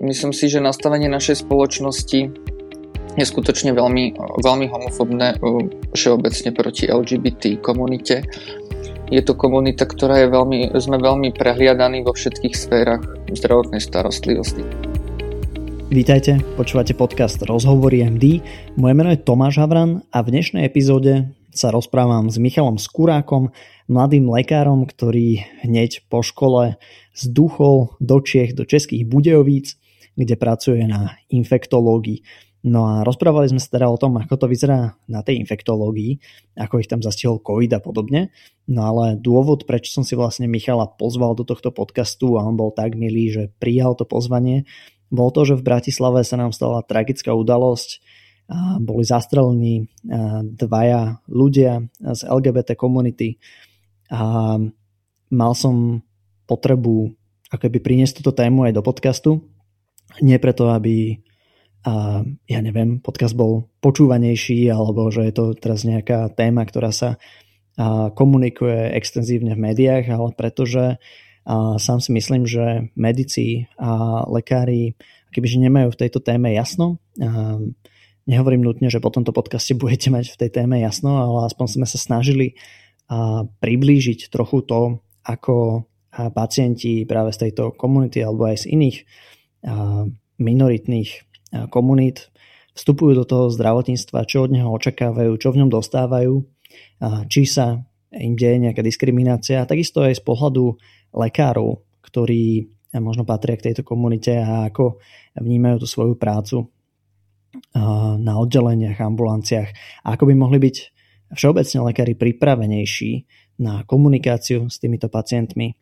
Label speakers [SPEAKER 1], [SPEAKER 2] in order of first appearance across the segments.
[SPEAKER 1] myslím si, že nastavenie našej spoločnosti je skutočne veľmi, veľmi homofobné všeobecne proti LGBT komunite. Je to komunita, ktorá je veľmi, sme veľmi prehliadaní vo všetkých sférach zdravotnej starostlivosti.
[SPEAKER 2] Vítajte, počúvate podcast Rozhovory MD. Moje meno je Tomáš Havran a v dnešnej epizóde sa rozprávam s Michalom Skurákom, mladým lekárom, ktorý hneď po škole zduchol do Čiech, do Českých Budejovíc, kde pracuje na infektológii. No a rozprávali sme sa teda o tom, ako to vyzerá na tej infektológii, ako ich tam zastihol COVID a podobne. No ale dôvod, prečo som si vlastne Michala pozval do tohto podcastu a on bol tak milý, že prijal to pozvanie, bol to, že v Bratislave sa nám stala tragická udalosť. Boli zastrelení dvaja ľudia z LGBT komunity a mal som potrebu ako by priniesť túto tému aj do podcastu. Nie preto, aby a ja neviem, podcast bol počúvanejší alebo že je to teraz nejaká téma, ktorá sa komunikuje extenzívne v médiách, ale pretože a sám si myslím, že medici a lekári kebyže nemajú v tejto téme jasno, a nehovorím nutne, že po tomto podcaste budete mať v tej téme jasno, ale aspoň sme sa snažili a priblížiť trochu to, ako pacienti práve z tejto komunity alebo aj z iných minoritných komunít vstupujú do toho zdravotníctva, čo od neho očakávajú, čo v ňom dostávajú, či sa im deje nejaká diskriminácia. Takisto aj z pohľadu lekárov, ktorí možno patria k tejto komunite a ako vnímajú tú svoju prácu na oddeleniach, ambulanciách a ako by mohli byť všeobecne lekári pripravenejší na komunikáciu s týmito pacientmi,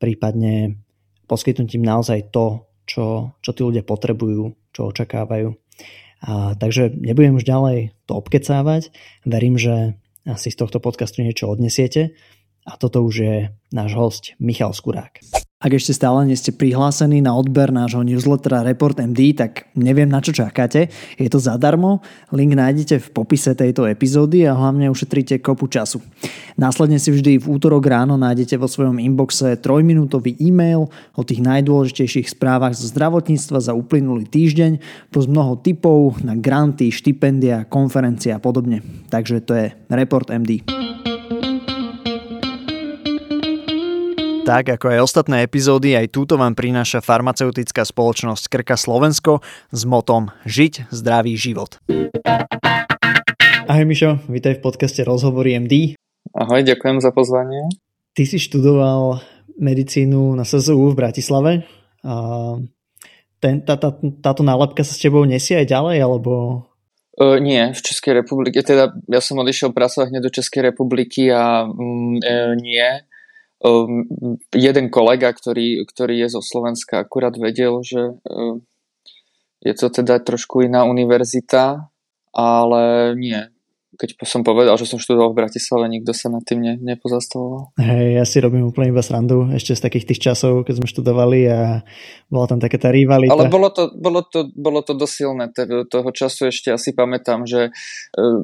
[SPEAKER 2] prípadne poskytnúť im naozaj to, čo, čo tí ľudia potrebujú, čo očakávajú. A, takže nebudem už ďalej to obkecávať. Verím, že asi z tohto podcastu niečo odnesiete. A toto už je náš host Michal Skurák. Ak ešte stále nie ste prihlásení na odber nášho newslettera Report MD, tak neviem na čo čakáte. Je to zadarmo, link nájdete v popise tejto epizódy a hlavne ušetríte kopu času. Následne si vždy v útorok ráno nájdete vo svojom inboxe trojminútový e-mail o tých najdôležitejších správach zo zdravotníctva za uplynulý týždeň, plus mnoho tipov na granty, štipendia, konferencie a podobne. Takže to je Report MD. Tak ako aj ostatné epizódy, aj túto vám prináša farmaceutická spoločnosť Krka Slovensko s motom Žiť zdravý život. Ahoj Mišo, vítaj v podcaste Rozhovory MD.
[SPEAKER 1] Ahoj, ďakujem za pozvanie.
[SPEAKER 2] Ty si študoval medicínu na SZU v Bratislave. A ten, tá, tá, táto nálepka sa s tebou nesie aj ďalej, alebo
[SPEAKER 1] Uh, nie, v Českej republike. Teda ja som odišiel pracovať hneď do Českej republiky a mm, e, nie. Um, jeden kolega, ktorý, ktorý je zo Slovenska, akurát vedel, že um, je to teda trošku iná univerzita, ale nie, keď som povedal, že som študoval v Bratislave, nikto sa nad tým ne, nepozastavoval.
[SPEAKER 2] Hej, ja si robím úplne iba srandu ešte z takých tých časov, keď sme študovali a bola tam taká tá rivalita.
[SPEAKER 1] Ale bolo to, bolo to, bolo to dosilné. Toho času ešte asi pamätám, že uh,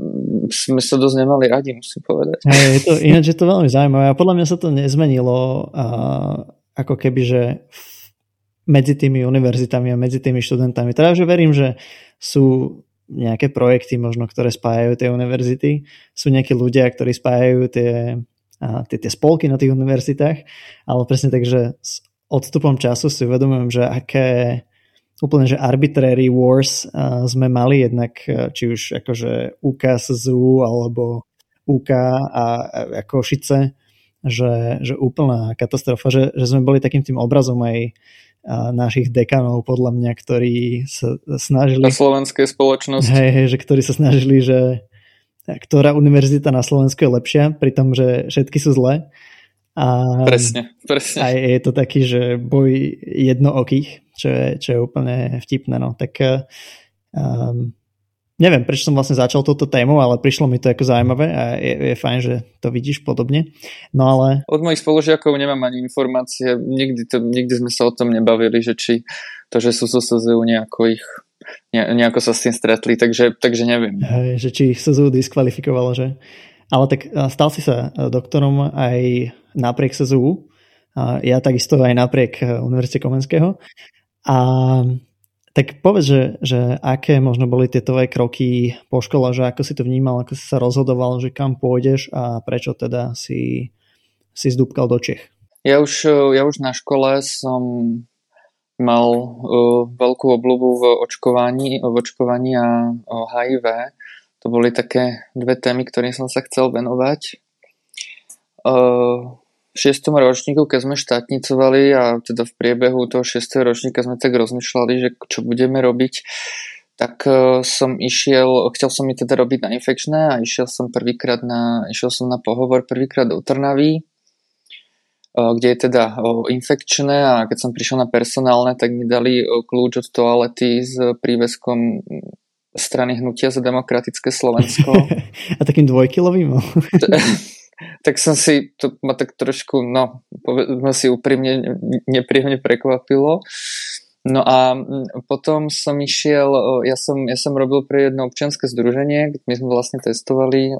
[SPEAKER 1] sme sa dosť nemali radi, musím povedať.
[SPEAKER 2] Hej, je to, ináč je to veľmi zaujímavé a podľa mňa sa to nezmenilo uh, ako keby, že medzi tými univerzitami a medzi tými študentami. Teda, že verím, že sú nejaké projekty možno, ktoré spájajú tie univerzity. Sú nejakí ľudia, ktorí spájajú tie, a, tie, tie spolky na tých univerzitách, ale presne tak, že s odstupom času si uvedomujem, že aké úplne, že arbitrary wars a, sme mali jednak, či už akože UK SZU alebo UK a, a Košice, že, že úplná katastrofa, že, že sme boli takým tým obrazom aj našich dekanov, podľa mňa, ktorí sa snažili...
[SPEAKER 1] Na slovenskej spoločnosti.
[SPEAKER 2] Hej, hej, že ktorí sa snažili, že ktorá univerzita na Slovensku je lepšia, pri tom, že všetky sú zlé.
[SPEAKER 1] A presne, presne.
[SPEAKER 2] A je to taký, že boj jednookých, čo je, čo je úplne vtipné. No. Tak um, neviem, prečo som vlastne začal túto tému, ale prišlo mi to ako zaujímavé a je, je fajn, že to vidíš podobne. No ale...
[SPEAKER 1] Od mojich spolužiakov nemám ani informácie, nikdy, to, nikdy sme sa o tom nebavili, že či to, že sú zo SZU nejako ich ne, nejako sa s tým stretli, takže, takže neviem.
[SPEAKER 2] Hej, že či ich SZU diskvalifikovalo, že? Ale tak stal si sa doktorom aj napriek SZU, ja takisto aj napriek Univerzite Komenského. A Tak povedz, že, že aké možno boli tie tvoje kroky po škole, že ako si to vnímal, ako si sa rozhodoval, že kam pôjdeš a prečo teda si, si zdúbkal do Čech?
[SPEAKER 1] Ja už, ja už na škole som mal uh, veľkú obľubu v očkovaní, v očkovaní a uh, HIV. To boli také dve témy, ktorým som sa chcel venovať. Uh, v šiestom ročníku, keď sme štátnicovali a teda v priebehu toho šiestého ročníka sme tak rozmýšľali, že čo budeme robiť, tak uh, som išiel, chcel som mi teda robiť na infekčné a išiel som prvýkrát na, išiel som na pohovor prvýkrát do Trnavy, uh, kde je teda uh, infekčné a keď som prišiel na personálne, tak mi dali kľúč od toalety s príveskom strany Hnutia za demokratické Slovensko.
[SPEAKER 2] a takým dvojkilovým?
[SPEAKER 1] tak som si, to ma tak trošku, no, povedzme si úprimne, nepríjemne prekvapilo. No a potom som išiel, ja som, ja som robil pre jedno občianske združenie, my sme vlastne testovali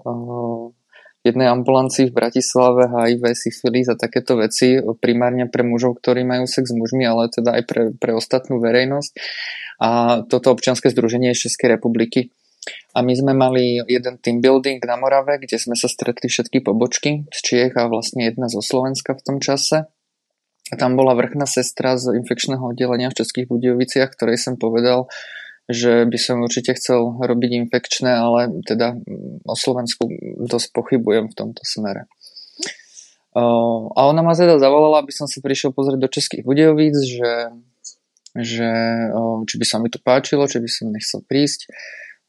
[SPEAKER 1] jednej ambulancii v Bratislave HIV, syfilis a takéto veci, primárne pre mužov, ktorí majú sex s mužmi, ale teda aj pre, pre ostatnú verejnosť. A toto občianske združenie je Českej republiky a my sme mali jeden team building na Morave, kde sme sa stretli všetky pobočky z Čiech a vlastne jedna zo Slovenska v tom čase. A tam bola vrchná sestra z infekčného oddelenia v Českých Budejoviciach, ktorej som povedal, že by som určite chcel robiť infekčné, ale teda o Slovensku dosť pochybujem v tomto smere. A ona ma teda zavolala, aby som sa prišiel pozrieť do Českých Budejovic, že, že či by sa mi to páčilo, či by som nechcel prísť.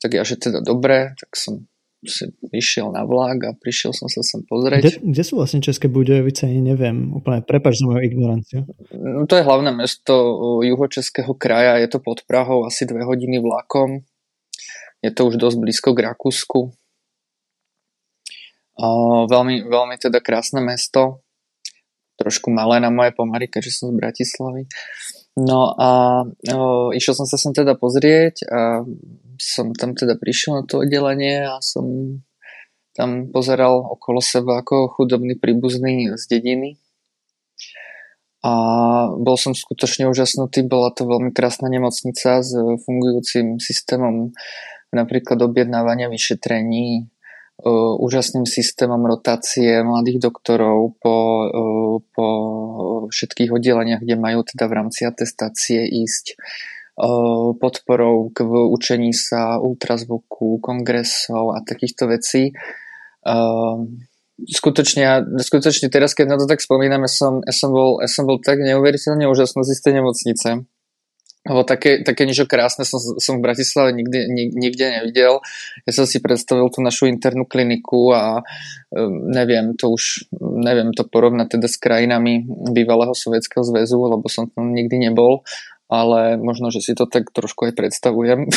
[SPEAKER 1] Tak ja, že teda dobre, tak som si išiel na vlak a prišiel som sa sem pozrieť.
[SPEAKER 2] Kde, kde sú vlastne České Budejovice? Neviem, úplne prepač za moju ignoranciu.
[SPEAKER 1] No, to je hlavné mesto juhočeského kraja, je to pod Prahou asi dve hodiny vlakom. Je to už dosť blízko k Rakúsku. O, veľmi, veľmi teda krásne mesto. Trošku malé na moje pomary, keďže som z Bratislavy. No a o, išiel som sa sem teda pozrieť a som tam teda prišiel na to oddelenie a som tam pozeral okolo seba ako chudobný príbuzný z dediny. A bol som skutočne úžasnutý, bola to veľmi krásna nemocnica s fungujúcim systémom napríklad objednávania vyšetrení, úžasným systémom rotácie mladých doktorov po, po všetkých oddeleniach, kde majú teda v rámci atestácie ísť podporou k učení sa ultrazvuku, kongresov a takýchto vecí. Skutočne, skutočne teraz, keď na to tak spomínam, ja som, ja som, bol, ja som bol tak neuveriteľne úžasný z tej nemocnice. Lebo také, také niečo krásne som, som v Bratislave nikdy, nikde nevidel. Ja som si predstavil tú našu internú kliniku a um, neviem to už, neviem to porovnať teda s krajinami bývalého Sovietskeho zväzu, lebo som tam nikdy nebol ale možno, že si to tak trošku aj predstavujem.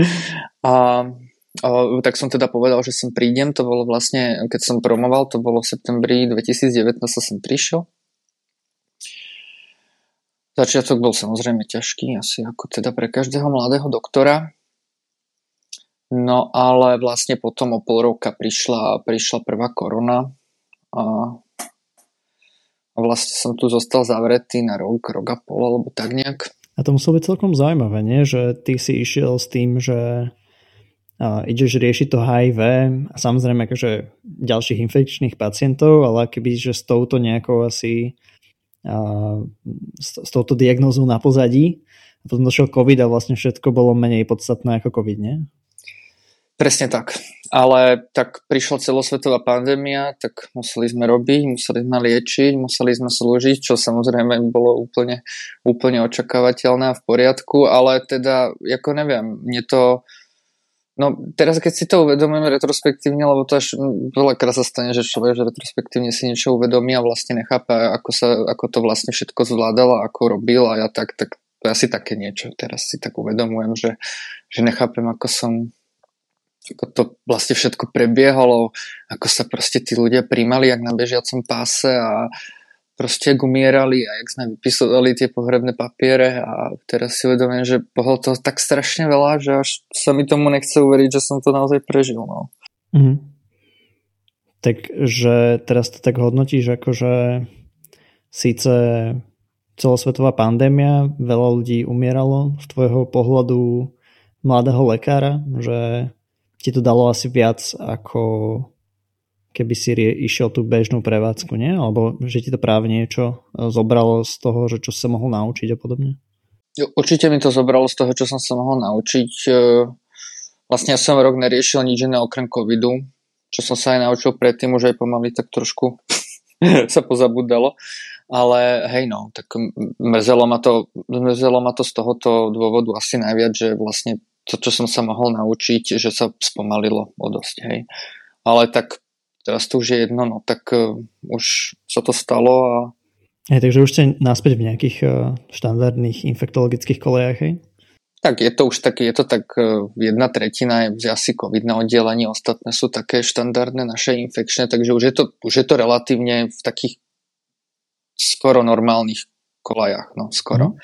[SPEAKER 1] a, a tak som teda povedal, že sem prídem, to bolo vlastne, keď som promoval, to bolo v septembri 2019 som prišiel. Začiatok bol samozrejme ťažký, asi ako teda pre každého mladého doktora. No ale vlastne potom o pol roka prišla, prišla prvá korona a, a vlastne som tu zostal zavretý na rok, rok a pol alebo tak nejak.
[SPEAKER 2] A to muselo byť celkom zaujímavé, nie? že ty si išiel s tým, že a ideš riešiť to HIV a samozrejme akože ďalších infekčných pacientov, ale keby že s touto nejakou asi a, s, s touto diagnózou na pozadí a potom došiel COVID a vlastne všetko bolo menej podstatné ako COVID, nie?
[SPEAKER 1] Presne tak. Ale tak prišla celosvetová pandémia, tak museli sme robiť, museli sme liečiť, museli sme slúžiť, čo samozrejme bolo úplne, úplne očakávateľné a v poriadku, ale teda, ako neviem, mne to... No teraz keď si to uvedomujeme retrospektívne, lebo to až veľakrát sa stane, že človek že retrospektívne si niečo uvedomí a vlastne nechápe, ako, sa, ako to vlastne všetko zvládal a ako robil a ja tak, tak to je asi také niečo. Teraz si tak uvedomujem, že, že nechápem, ako som ako to vlastne všetko prebiehalo, ako sa proste tí ľudia príjmali jak na bežiacom páse a proste jak umierali a jak sme vypisovali tie pohrebné papiere a teraz si uvedomím, že pohol to tak strašne veľa, že až sa mi tomu nechce uveriť, že som to naozaj prežil. No. Mm-hmm.
[SPEAKER 2] Takže teraz to tak hodnotíš, ako že síce celosvetová pandémia, veľa ľudí umieralo z tvojho pohľadu mladého lekára, že ti to dalo asi viac ako keby si išiel tú bežnú prevádzku, nie? Alebo že ti to práve niečo e, zobralo z toho, že čo sa mohol naučiť a podobne?
[SPEAKER 1] Určite mi to zobralo z toho, čo som sa mohol naučiť. E, vlastne ja som rok neriešil nič iné okrem covidu, čo som sa aj naučil predtým, už aj pomaly tak trošku sa pozabudalo. Ale hej no, tak mrzelo ma, to, mrzelo ma to z tohoto dôvodu asi najviac, že vlastne to, čo som sa mohol naučiť, že sa spomalilo o dosť, hej. Ale tak teraz to už je jedno, no tak uh, už sa to stalo a
[SPEAKER 2] Hej, takže už ste naspäť v nejakých uh, štandardných infektologických kolejách, hej?
[SPEAKER 1] Tak je to už tak, je to tak e, jedna tretina je asi COVID na oddelení, ostatné sú také štandardné naše infekčné, takže už je to, už je to relatívne v takých skoro normálnych kolajách, no skoro. Mm.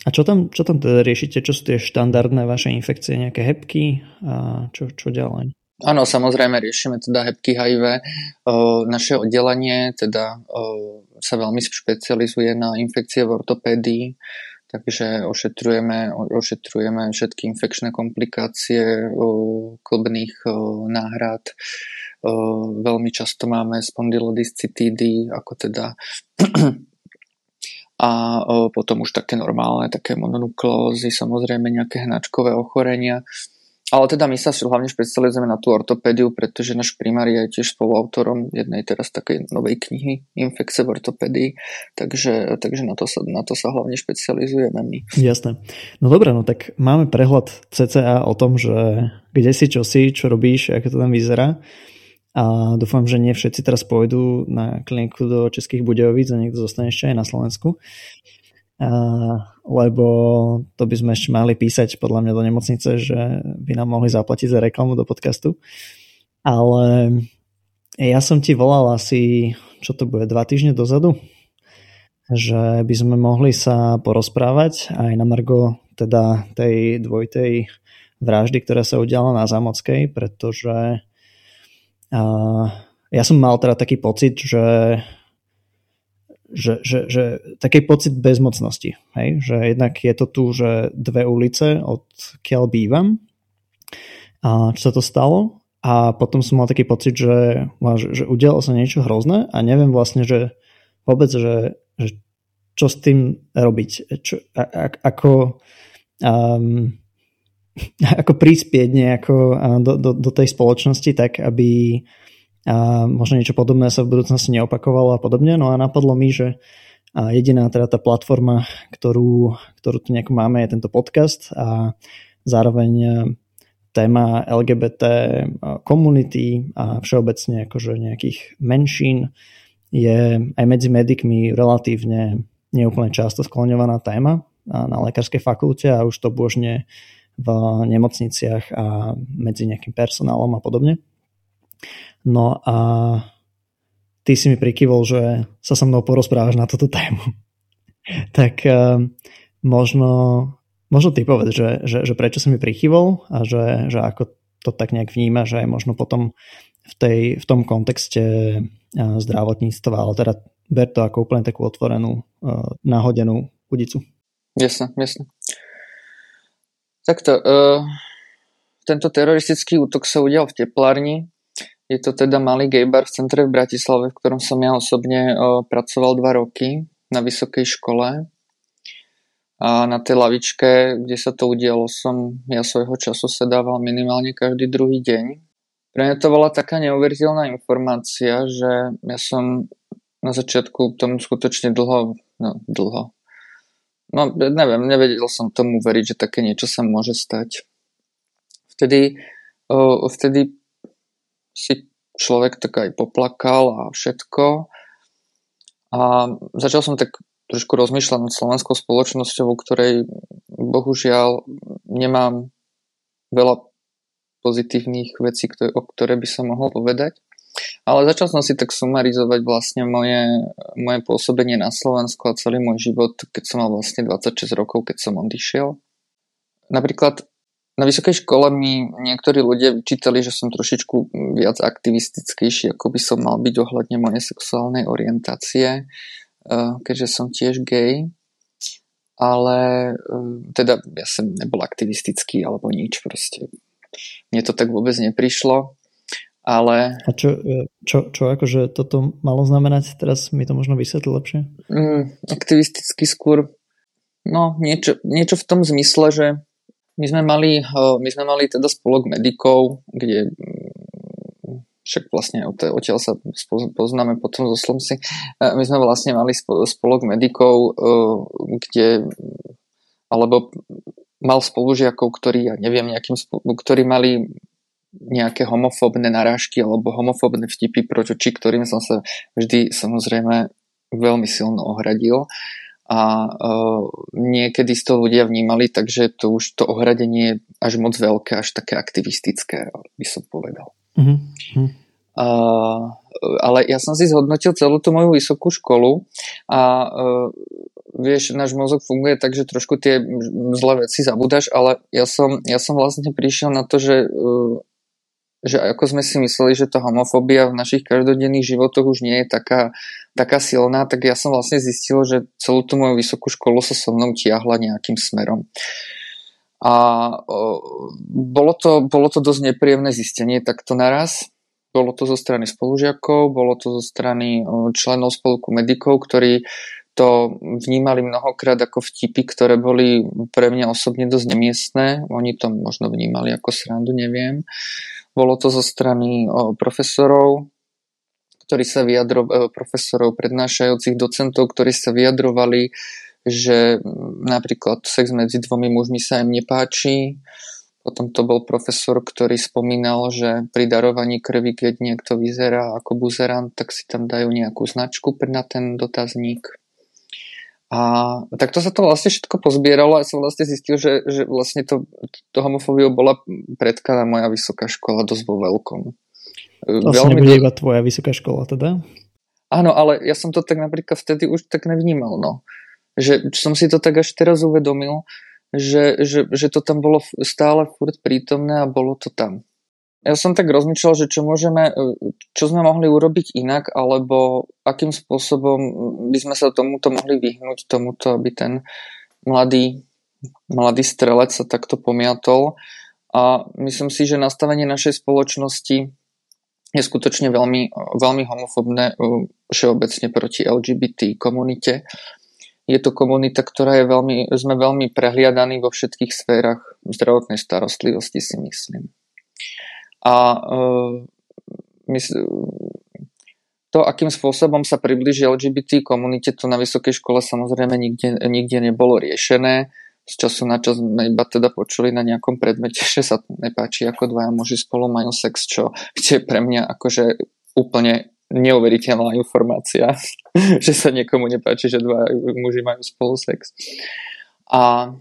[SPEAKER 2] A čo tam, čo tam teda riešite? Čo sú tie štandardné vaše infekcie? Nejaké hebky? A čo, čo ďalej?
[SPEAKER 1] Áno, samozrejme riešime teda hebky HIV. naše oddelenie teda sa veľmi špecializuje na infekcie v ortopédii, takže ošetrujeme, ošetrujeme všetky infekčné komplikácie klbných náhrad. Veľmi často máme spondylodiscitídy, ako teda a potom už také normálne, také mononukleózy, samozrejme nejaké hnačkové ochorenia. Ale teda my sa hlavne špecializujeme na tú ortopédiu, pretože náš primár je tiež spoluautorom jednej teraz takej novej knihy Infekce v ortopédii, takže, takže na, to sa, na to sa hlavne špecializujeme my.
[SPEAKER 2] Jasné. No dobré, no tak máme prehľad CCA o tom, že kde si, čo si, čo robíš, ako to tam vyzerá. A dúfam, že nie všetci teraz pôjdu na kliniku do Českých Budejovíc a niekto zostane ešte aj na Slovensku lebo to by sme ešte mali písať podľa mňa do nemocnice, že by nám mohli zaplatiť za reklamu do podcastu. Ale ja som ti volal asi, čo to bude, dva týždne dozadu, že by sme mohli sa porozprávať aj na Margo teda tej dvojtej vraždy, ktorá sa udiala na Zámockej, pretože uh, ja som mal teda taký pocit, že že, že, že taký pocit bezmocnosti. Hej? Že jednak je to tu, že dve ulice od kiaľ bývam, a čo sa to stalo a potom som mal taký pocit, že, že udialo sa niečo hrozné a neviem vlastne, že vôbec, že, že čo s tým robiť, čo, a, a, ako um, ako prispieť nejako do, do, do tej spoločnosti tak, aby a možno niečo podobné sa v budúcnosti neopakovalo a podobne. No a napadlo mi, že jediná teda tá platforma, ktorú, ktorú tu nejako máme, je tento podcast a zároveň e, téma LGBT komunity a všeobecne akože nejakých menšín je aj medzi medikmi relatívne neúplne často skloňovaná téma na lekárskej fakulte a už to božne v nemocniciach a medzi nejakým personálom a podobne. No a ty si mi prikyvol, že sa so mnou porozprávaš na túto tému. tak uh, možno, možno ty povedz, že, že, že prečo si mi prikyvol a že, že ako to tak nejak vníma, že aj možno potom v, tej, v tom kontexte uh, zdravotníctva, ale teda ber to ako úplne takú otvorenú, uh, náhodenú udicu.
[SPEAKER 1] Jasne, jasne. Takto, uh, tento teroristický útok sa udial v teplárni je to teda malý gay bar v centre v Bratislave, v ktorom som ja osobne o, pracoval dva roky na vysokej škole. A na tej lavičke, kde sa to udialo, som ja svojho času sedával minimálne každý druhý deň. Pre mňa to bola taká neuveriteľná informácia, že ja som na začiatku tomu skutočne dlho, no dlho, no neviem, nevedel som tomu veriť, že také niečo sa môže stať. Vtedy, vtedy si človek tak aj poplakal a všetko. A začal som tak trošku rozmýšľať nad slovenskou spoločnosťou, o ktorej bohužiaľ nemám veľa pozitívnych vecí, ktoré, o ktoré by som mohol povedať. Ale začal som si tak sumarizovať vlastne moje, moje pôsobenie na Slovensku a celý môj život, keď som mal vlastne 26 rokov, keď som odišiel. Napríklad na vysokej škole mi niektorí ľudia vyčítali, že som trošičku viac aktivistickejší, ako by som mal byť ohľadne mojej sexuálnej orientácie, eh, keďže som tiež gay. ale teda ja som nebol aktivistický alebo nič proste. Mne to tak vôbec neprišlo ale...
[SPEAKER 2] A čo, čo, čo akože toto malo znamenať? Teraz mi to možno vysvetli lepšie.
[SPEAKER 1] Mm, aktivisticky skôr no niečo, niečo v tom zmysle, že my sme mali, my sme mali teda spolok medikov, kde mm, však vlastne odtiaľ sa poznáme potom zo Slomsy. My sme vlastne mali spolok medikov, kde alebo mal spolužiakov, ktorí, ja neviem, nejakým, ktorí mali nejaké homofóbne narážky alebo homofóbne vtipy proti ktorým som sa vždy samozrejme veľmi silno ohradil a uh, niekedy to ľudia vnímali, takže to už to ohradenie je až moc veľké, až také aktivistické, by som povedal. Mm-hmm. Uh, ale ja som si zhodnotil celú tú moju vysokú školu a uh, vieš, náš mozog funguje tak, že trošku tie zlé veci zabudáš, ale ja som, ja som vlastne prišiel na to, že uh, že ako sme si mysleli, že tá homofóbia v našich každodenných životoch už nie je taká, taká silná, tak ja som vlastne zistil, že celú tú moju vysokú školu sa so mnou tiahla nejakým smerom. A bolo, to, bolo to dosť nepríjemné zistenie takto naraz. Bolo to zo strany spolužiakov, bolo to zo strany členov spolku medikov, ktorí to vnímali mnohokrát ako vtipy, ktoré boli pre mňa osobne dosť nemiestné. Oni to možno vnímali ako srandu, neviem. Bolo to zo strany profesorov, ktorí sa vyjadrovali, profesorov, prednášajúcich docentov, ktorí sa vyjadrovali, že napríklad sex medzi dvomi mužmi sa im nepáči. Potom to bol profesor, ktorý spomínal, že pri darovaní krvi, keď niekto vyzerá ako buzerant, tak si tam dajú nejakú značku na ten dotazník. A takto sa to vlastne všetko pozbieralo a som vlastne zistil, že, že vlastne to, to homofóbiu bola predkaná moja vysoká škola dosť vo veľkom.
[SPEAKER 2] To Veľmi nebude iba tvoja vysoká škola teda?
[SPEAKER 1] Áno, ale ja som to tak napríklad vtedy už tak nevnímal, no. Že som si to tak až teraz uvedomil, že, že, že to tam bolo stále furt prítomné a bolo to tam. Ja som tak rozmýšľal, že čo môžeme, e, čo sme mohli urobiť inak, alebo akým spôsobom by sme sa tomuto mohli vyhnúť, tomuto, aby ten mladý, mladý strelec sa takto pomiatol. A myslím si, že nastavenie našej spoločnosti je skutočne veľmi, veľmi homofobné e, všeobecne proti LGBT komunite. Je to komunita, ktorá je veľmi, sme veľmi prehliadaní vo všetkých sférach zdravotnej starostlivosti, si myslím. A uh, to, akým spôsobom sa približí LGBT komunite, to na vysokej škole samozrejme nikde, nikde nebolo riešené. Z času na čas iba teda počuli na nejakom predmete, že sa nepáči, ako dvaja muži spolu majú sex, čo je pre mňa akože úplne neuveriteľná informácia, že sa niekomu nepáči, že dva muži majú spolu sex. A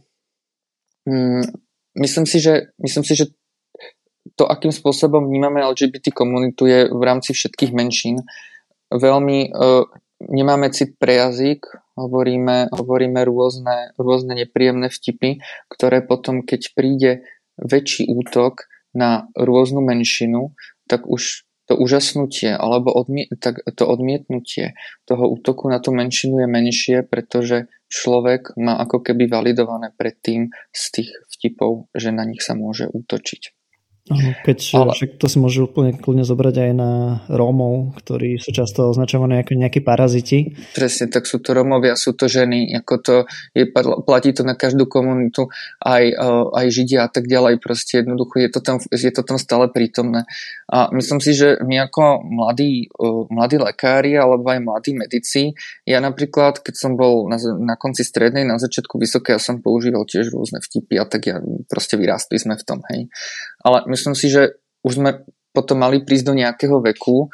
[SPEAKER 1] mm, myslím si, že, myslím si, že to, akým spôsobom vnímame LGBT komunitu je v rámci všetkých menšín. Veľmi uh, nemáme cit pre jazyk, hovoríme, hovoríme rôzne, rôzne nepríjemné vtipy, ktoré potom, keď príde väčší útok na rôznu menšinu, tak už to úžasnutie alebo odmie- tak to odmietnutie toho útoku na tú menšinu je menšie, pretože človek má ako keby validované predtým z tých vtipov, že na nich sa môže útočiť.
[SPEAKER 2] Keď ale... však to si môžu úplne kľudne zobrať aj na Rómov, ktorí sú často označovaní ako nejakí paraziti.
[SPEAKER 1] Presne, tak sú to Rómovia, sú to ženy, ako to je, platí to na každú komunitu, aj, eh, aj Židia a tak ďalej, proste jednoducho je to tam, je to tam stále prítomné. A myslím si, že my ako mladí, eh, mladí lekári alebo aj mladí medici, ja napríklad, keď som bol na, na konci strednej, na začiatku vysoké, ja som používal tiež rôzne vtipy a tak ja proste vyrástli sme v tom, hej. Ale myslím si, že už sme potom mali prísť do nejakého veku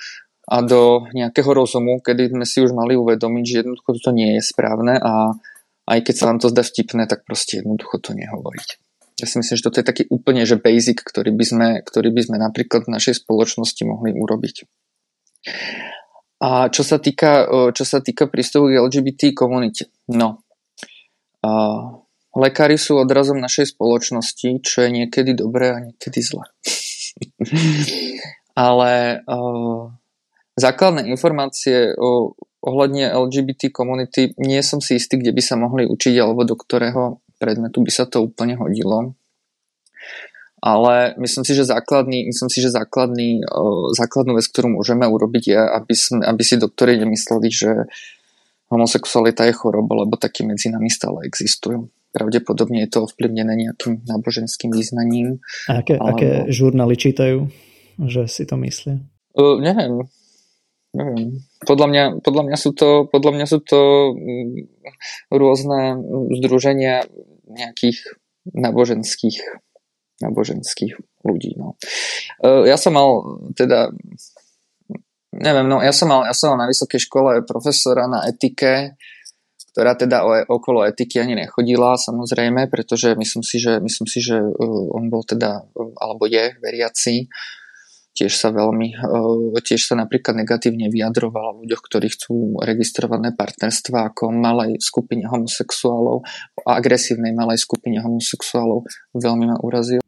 [SPEAKER 1] a do nejakého rozumu, kedy sme si už mali uvedomiť, že jednoducho to nie je správne a aj keď sa vám to zdá vtipné, tak proste jednoducho to nehovoriť. Ja si myslím, že toto je taký úplne že basic, ktorý by sme, ktorý by sme napríklad v našej spoločnosti mohli urobiť. A čo sa týka, čo sa týka prístupu k LGBT komunite, no, Lekári sú odrazom našej spoločnosti, čo je niekedy dobré a niekedy zle. Ale uh, základné informácie o, ohľadne LGBT komunity nie som si istý, kde by sa mohli učiť alebo do ktorého predmetu by sa to úplne hodilo. Ale myslím si, že základný, myslím si, že základný, základnú vec, ktorú môžeme urobiť je, aby, sme, aby si doktori nemysleli, že homosexualita je choroba, lebo taký medzi nami stále existujú. Pravdepodobne je to ovplyvnené nejakým náboženským význaním.
[SPEAKER 2] A aké, alebo... aké žurnály čítajú, že si to myslia?
[SPEAKER 1] Uh, neviem, neviem. Podľa mňa, podľa mňa sú to, podľa mňa sú to mm, rôzne združenia nejakých náboženských náboženských ľudí. No. Ja som mal teda neviem, no ja som mal, ja som mal na vysokej škole profesora na etike, ktorá teda okolo etiky ani nechodila, samozrejme, pretože myslím si, že, myslím si, že e, on bol teda, alebo je veriaci, tiež sa veľmi, e, tiež sa napríklad negatívne vyjadroval o ľuďoch, ktorí chcú registrované partnerstva ako malej skupine homosexuálov, agresívnej malej skupine homosexuálov veľmi ma urazil.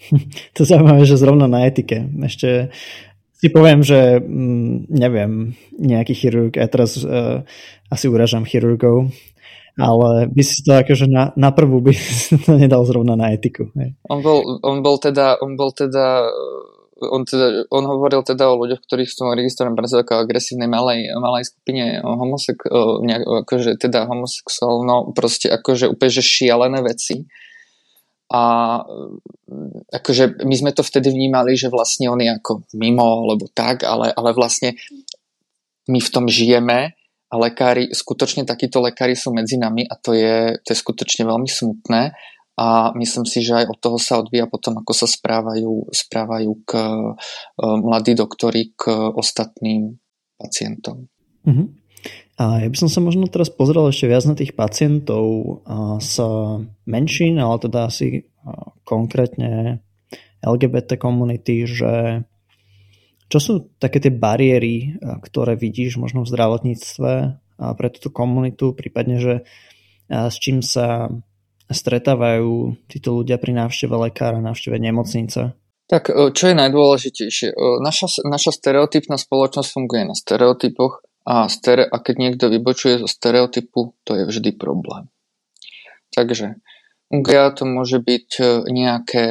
[SPEAKER 2] To zaujímavé, že zrovna na etike. Ešte si poviem, že mm, neviem, nejaký chirurg, ja teraz uh, asi uražam chirurgov, ale by si to akože na, na prvú by to nedal zrovna na etiku. Hej.
[SPEAKER 1] On bol, on bol teda, on bol teda on, teda, on hovoril teda o ľuďoch, ktorí sú registrovaní pre ako agresívnej malej, malej skupine homosek, nejak, akože teda homosexuálno, proste akože úplne že šialené veci. A akože my sme to vtedy vnímali, že vlastne on je ako mimo, alebo tak, ale, ale vlastne my v tom žijeme a lekári, skutočne takíto lekári sú medzi nami a to je, to je skutočne veľmi smutné a myslím si, že aj od toho sa odvíja potom, ako sa správajú, správajú k uh, mladí doktori k ostatným pacientom.
[SPEAKER 2] Uh-huh. A ja by som sa možno teraz pozrel ešte viac na tých pacientov z menšín, ale teda asi konkrétne LGBT komunity, že čo sú také tie bariéry, ktoré vidíš možno v zdravotníctve pre túto komunitu, prípadne, že s čím sa stretávajú títo ľudia pri návšteve lekára, návšteve nemocnice?
[SPEAKER 1] Tak e, čo je najdôležitejšie? E, naša, naša stereotypná spoločnosť funguje na stereotypoch a, stere, a keď niekto vybočuje zo stereotypu, to je vždy problém. Takže UGA to môže byť e, nejaké,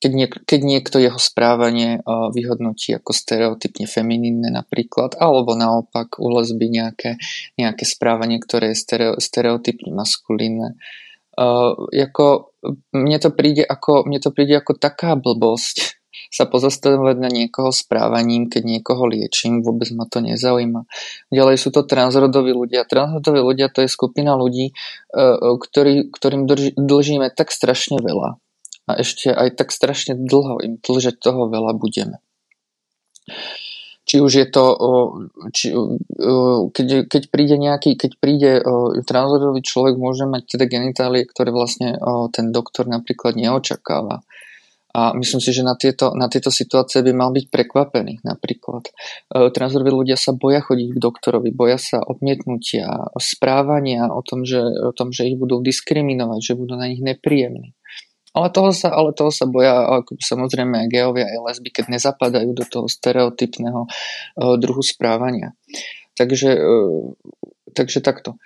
[SPEAKER 1] keď, niek, keď niekto jeho správanie vyhodnotí ako stereotypne feminínne napríklad, alebo naopak u lesby nejaké, nejaké správanie, ktoré je stereo, stereotypne maskulínne Uh, ako, mne, to príde ako, mne to príde ako taká blbosť sa pozastavovať na niekoho správaním, keď niekoho liečím, vôbec ma to nezaujíma. Ďalej sú to transrodoví ľudia. Transrodoví ľudia to je skupina ľudí, uh, ktorý, ktorým drž, dlžíme tak strašne veľa. A ešte aj tak strašne dlho im dlžať toho veľa budeme či už je to, či, keď, keď príde nejaký, keď príde transrodový človek, môže mať teda genitálie, ktoré vlastne ten doktor napríklad neočakáva. A myslím si, že na tieto, na tieto situácie by mal byť prekvapený napríklad. Transrodoví ľudia sa boja chodiť k doktorovi, boja sa odmietnutia, správania o tom, že, o tom, že ich budú diskriminovať, že budú na nich nepríjemní. Ale toho sa, ale toho sa boja ako samozrejme aj geovia aj lesby, keď nezapadajú do toho stereotypného uh, druhu správania. Takže, uh, takže takto.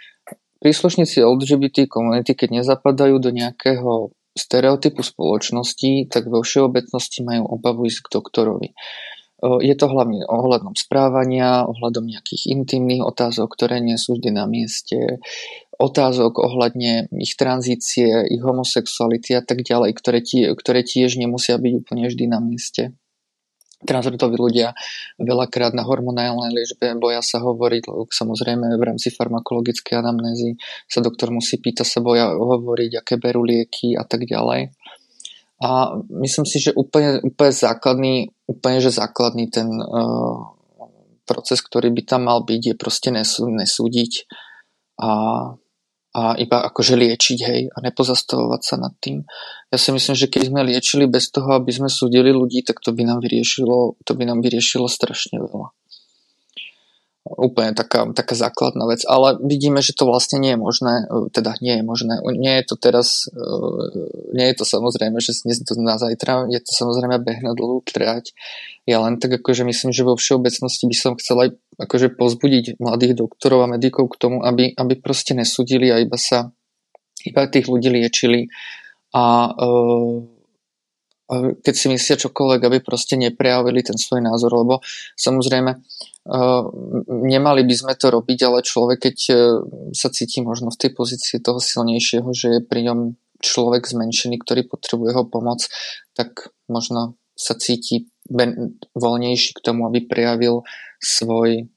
[SPEAKER 1] Príslušníci LGBT komunity, keď nezapadajú do nejakého stereotypu spoločnosti, tak vo všeobecnosti majú obavu ísť k doktorovi. Je to hlavne ohľadom správania, ohľadom nejakých intimných otázok, ktoré nie sú vždy na mieste, otázok ohľadne ich tranzície, ich homosexuality a tak ďalej, ktoré, tie, ktoré tiež nemusia byť úplne vždy na mieste. Transrodoví ľudia veľakrát na hormonálnej liečbe boja sa hovoriť, samozrejme v rámci farmakologickej anamnézy sa doktor musí pýtať sa boja hovoriť, aké berú lieky a tak ďalej. A myslím si, že úplne, úplne základný, úplne, že základný ten uh, proces, ktorý by tam mal byť, je proste nesú, nesúdiť a a iba akože liečiť, hej, a nepozastavovať sa nad tým. Ja si myslím, že keď sme liečili bez toho, aby sme súdili ľudí, tak to by nám vyriešilo, to by nám vyriešilo strašne veľa. Úplne taká, taká základná vec, ale vidíme, že to vlastne nie je možné, e, teda nie je možné, nie je to teraz, e, nie je to samozrejme, že dnes to na zajtra, je to samozrejme beh na dlhú trať. Ja len tak akože myslím, že vo všeobecnosti by som chcel aj akože pozbudiť mladých doktorov a medikov k tomu, aby, aby proste nesudili a iba sa iba tých ľudí liečili a uh, keď si myslia čokoľvek, aby proste neprejavili ten svoj názor, lebo samozrejme nemali by sme to robiť, ale človek, keď e, sa cíti možno v tej pozícii toho silnejšieho, že je pri ňom človek zmenšený, ktorý potrebuje jeho pomoc, tak možno sa cíti ben, voľnejší k tomu, aby prejavil svoj,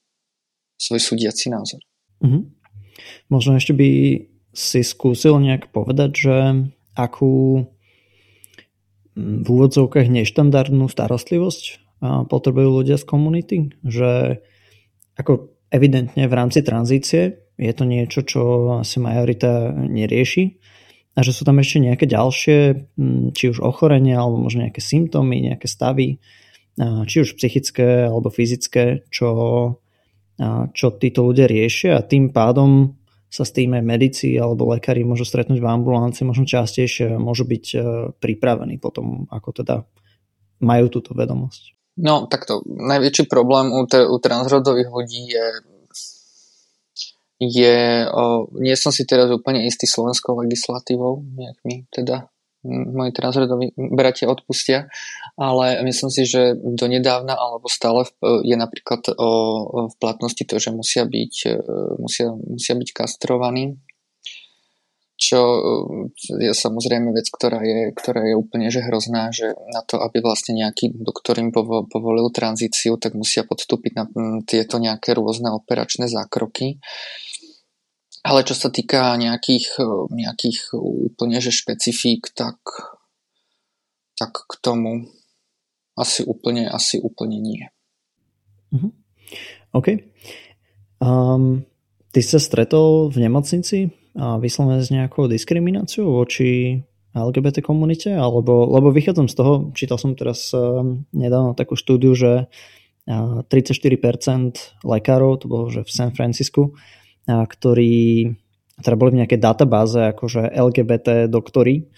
[SPEAKER 1] svoj súdiaci názor.
[SPEAKER 2] Mm-hmm. Možno ešte by si skúsil nejak povedať, že akú v úvodzovkách neštandardnú starostlivosť potrebujú ľudia z komunity, že ako evidentne v rámci tranzície je to niečo, čo asi majorita nerieši a že sú tam ešte nejaké ďalšie, či už ochorenia, alebo možno nejaké symptómy, nejaké stavy, či už psychické alebo fyzické, čo, čo títo ľudia riešia. A tým pádom sa s tým aj medici alebo lekári môžu stretnúť v ambulancii možno častejšie môžu byť pripravení potom, ako teda majú túto vedomosť.
[SPEAKER 1] No, takto. Najväčší problém u, te, u transrodových ľudí je je, o, nie som si teraz úplne istý slovenskou legislatívou, nejak mi teda moji transrodoví bratia odpustia, ale myslím si, že donedávna alebo stále je napríklad o, v platnosti to, že musia byť, e, musia, musia byť kastrovaní čo je samozrejme vec, ktorá je, ktorá je úplne že hrozná, že na to, aby vlastne nejaký doktor im povolil tranzíciu, tak musia podstúpiť na tieto nejaké rôzne operačné zákroky. Ale čo sa týka nejakých, eh, nejakých úplne že špecifík, tak, tak k tomu asi úplne, asi úplne nie.
[SPEAKER 2] Uh-huh. OK. Um, ty sa stretol v nemocnici vyslovene s nejakou diskrimináciou voči LGBT komunite, alebo, lebo vychádzam z toho, čítal som teraz uh, nedávno takú štúdiu, že uh, 34% lekárov, to bolo že v San Francisku, ktorí teda boli v nejakej databáze akože LGBT doktory,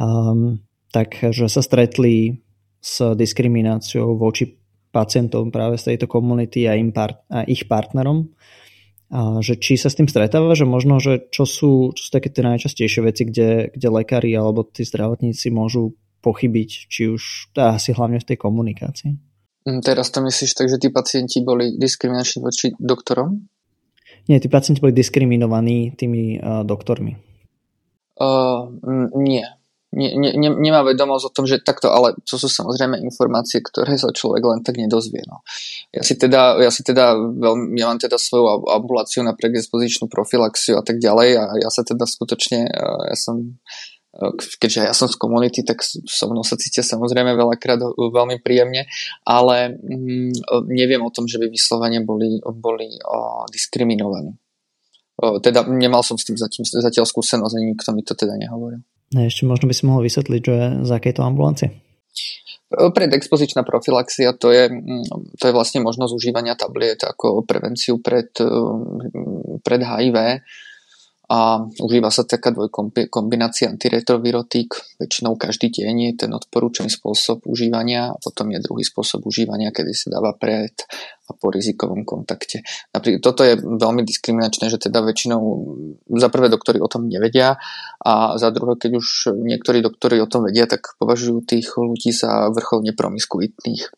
[SPEAKER 2] um, takže sa stretli s diskrimináciou voči pacientom práve z tejto komunity a, im a ich partnerom a že či sa s tým stretáva, že možno, že čo sú, čo sú také tie najčastejšie veci, kde, kde lekári alebo tí zdravotníci môžu pochybiť, či už asi hlavne v tej komunikácii.
[SPEAKER 1] Teraz to myslíš tak, že tí pacienti boli diskriminační voči doktorom?
[SPEAKER 2] Nie, tí pacienti boli diskriminovaní tými uh, doktormi.
[SPEAKER 1] Uh, nie ne, ne, nemá vedomosť o tom, že takto, ale to sú samozrejme informácie, ktoré sa človek len tak nedozvie. No. Ja si teda, ja si teda veľmi, ja mám teda svoju ambuláciu na predispozičnú profilaxiu a tak ďalej a ja sa teda skutočne, ja som keďže ja som z komunity, tak so mnou sa cítia samozrejme veľakrát veľmi príjemne, ale mm, neviem o tom, že by vyslovene boli, boli o, diskriminovaní. Teda nemal som s tým zatiaľ, zatiaľ skúsenosť, ani nikto mi to teda nehovoril.
[SPEAKER 2] Ešte možno by si mohol vysvetliť, že z akej to ambulancie?
[SPEAKER 1] Predexpozičná profilaxia to je, mm, to je vlastne možnosť užívania tabliet ako prevenciu pred, pred HIV a užíva sa taká dvojkombinácia antiretrovirotík, väčšinou každý deň je ten odporúčaný spôsob užívania a potom je druhý spôsob užívania, kedy sa dáva pred a po rizikovom kontakte. Napríklad toto je veľmi diskriminačné, že teda väčšinou za prvé doktory o tom nevedia a za druhé, keď už niektorí doktory o tom vedia, tak považujú tých ľudí za vrcholne promiskuitných.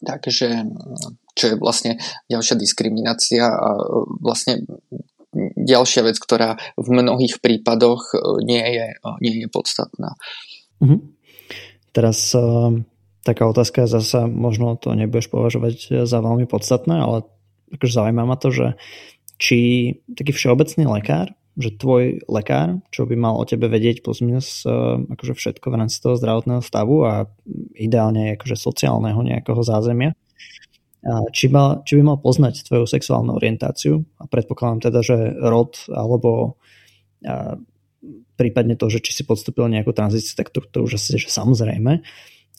[SPEAKER 1] Takže čo je vlastne ďalšia diskriminácia a vlastne ďalšia vec, ktorá v mnohých prípadoch e, nie je, e, nie je podstatná.
[SPEAKER 2] Mm-hmm. Teraz uh, taká otázka, zasa možno to nebudeš považovať za veľmi podstatné, ale akože zaujíma ma to, že či taký všeobecný lekár, že tvoj lekár, čo by mal o tebe vedieť plus minus akože všetko v rámci toho zdravotného stavu a ideálne akože sociálneho nejakého zázemia, či, mal, či by mal poznať tvoju sexuálnu orientáciu? A predpokladám teda, že rod alebo a, prípadne to, že či si podstúpil nejakú tranzíciu, tak to, to už asi že samozrejme,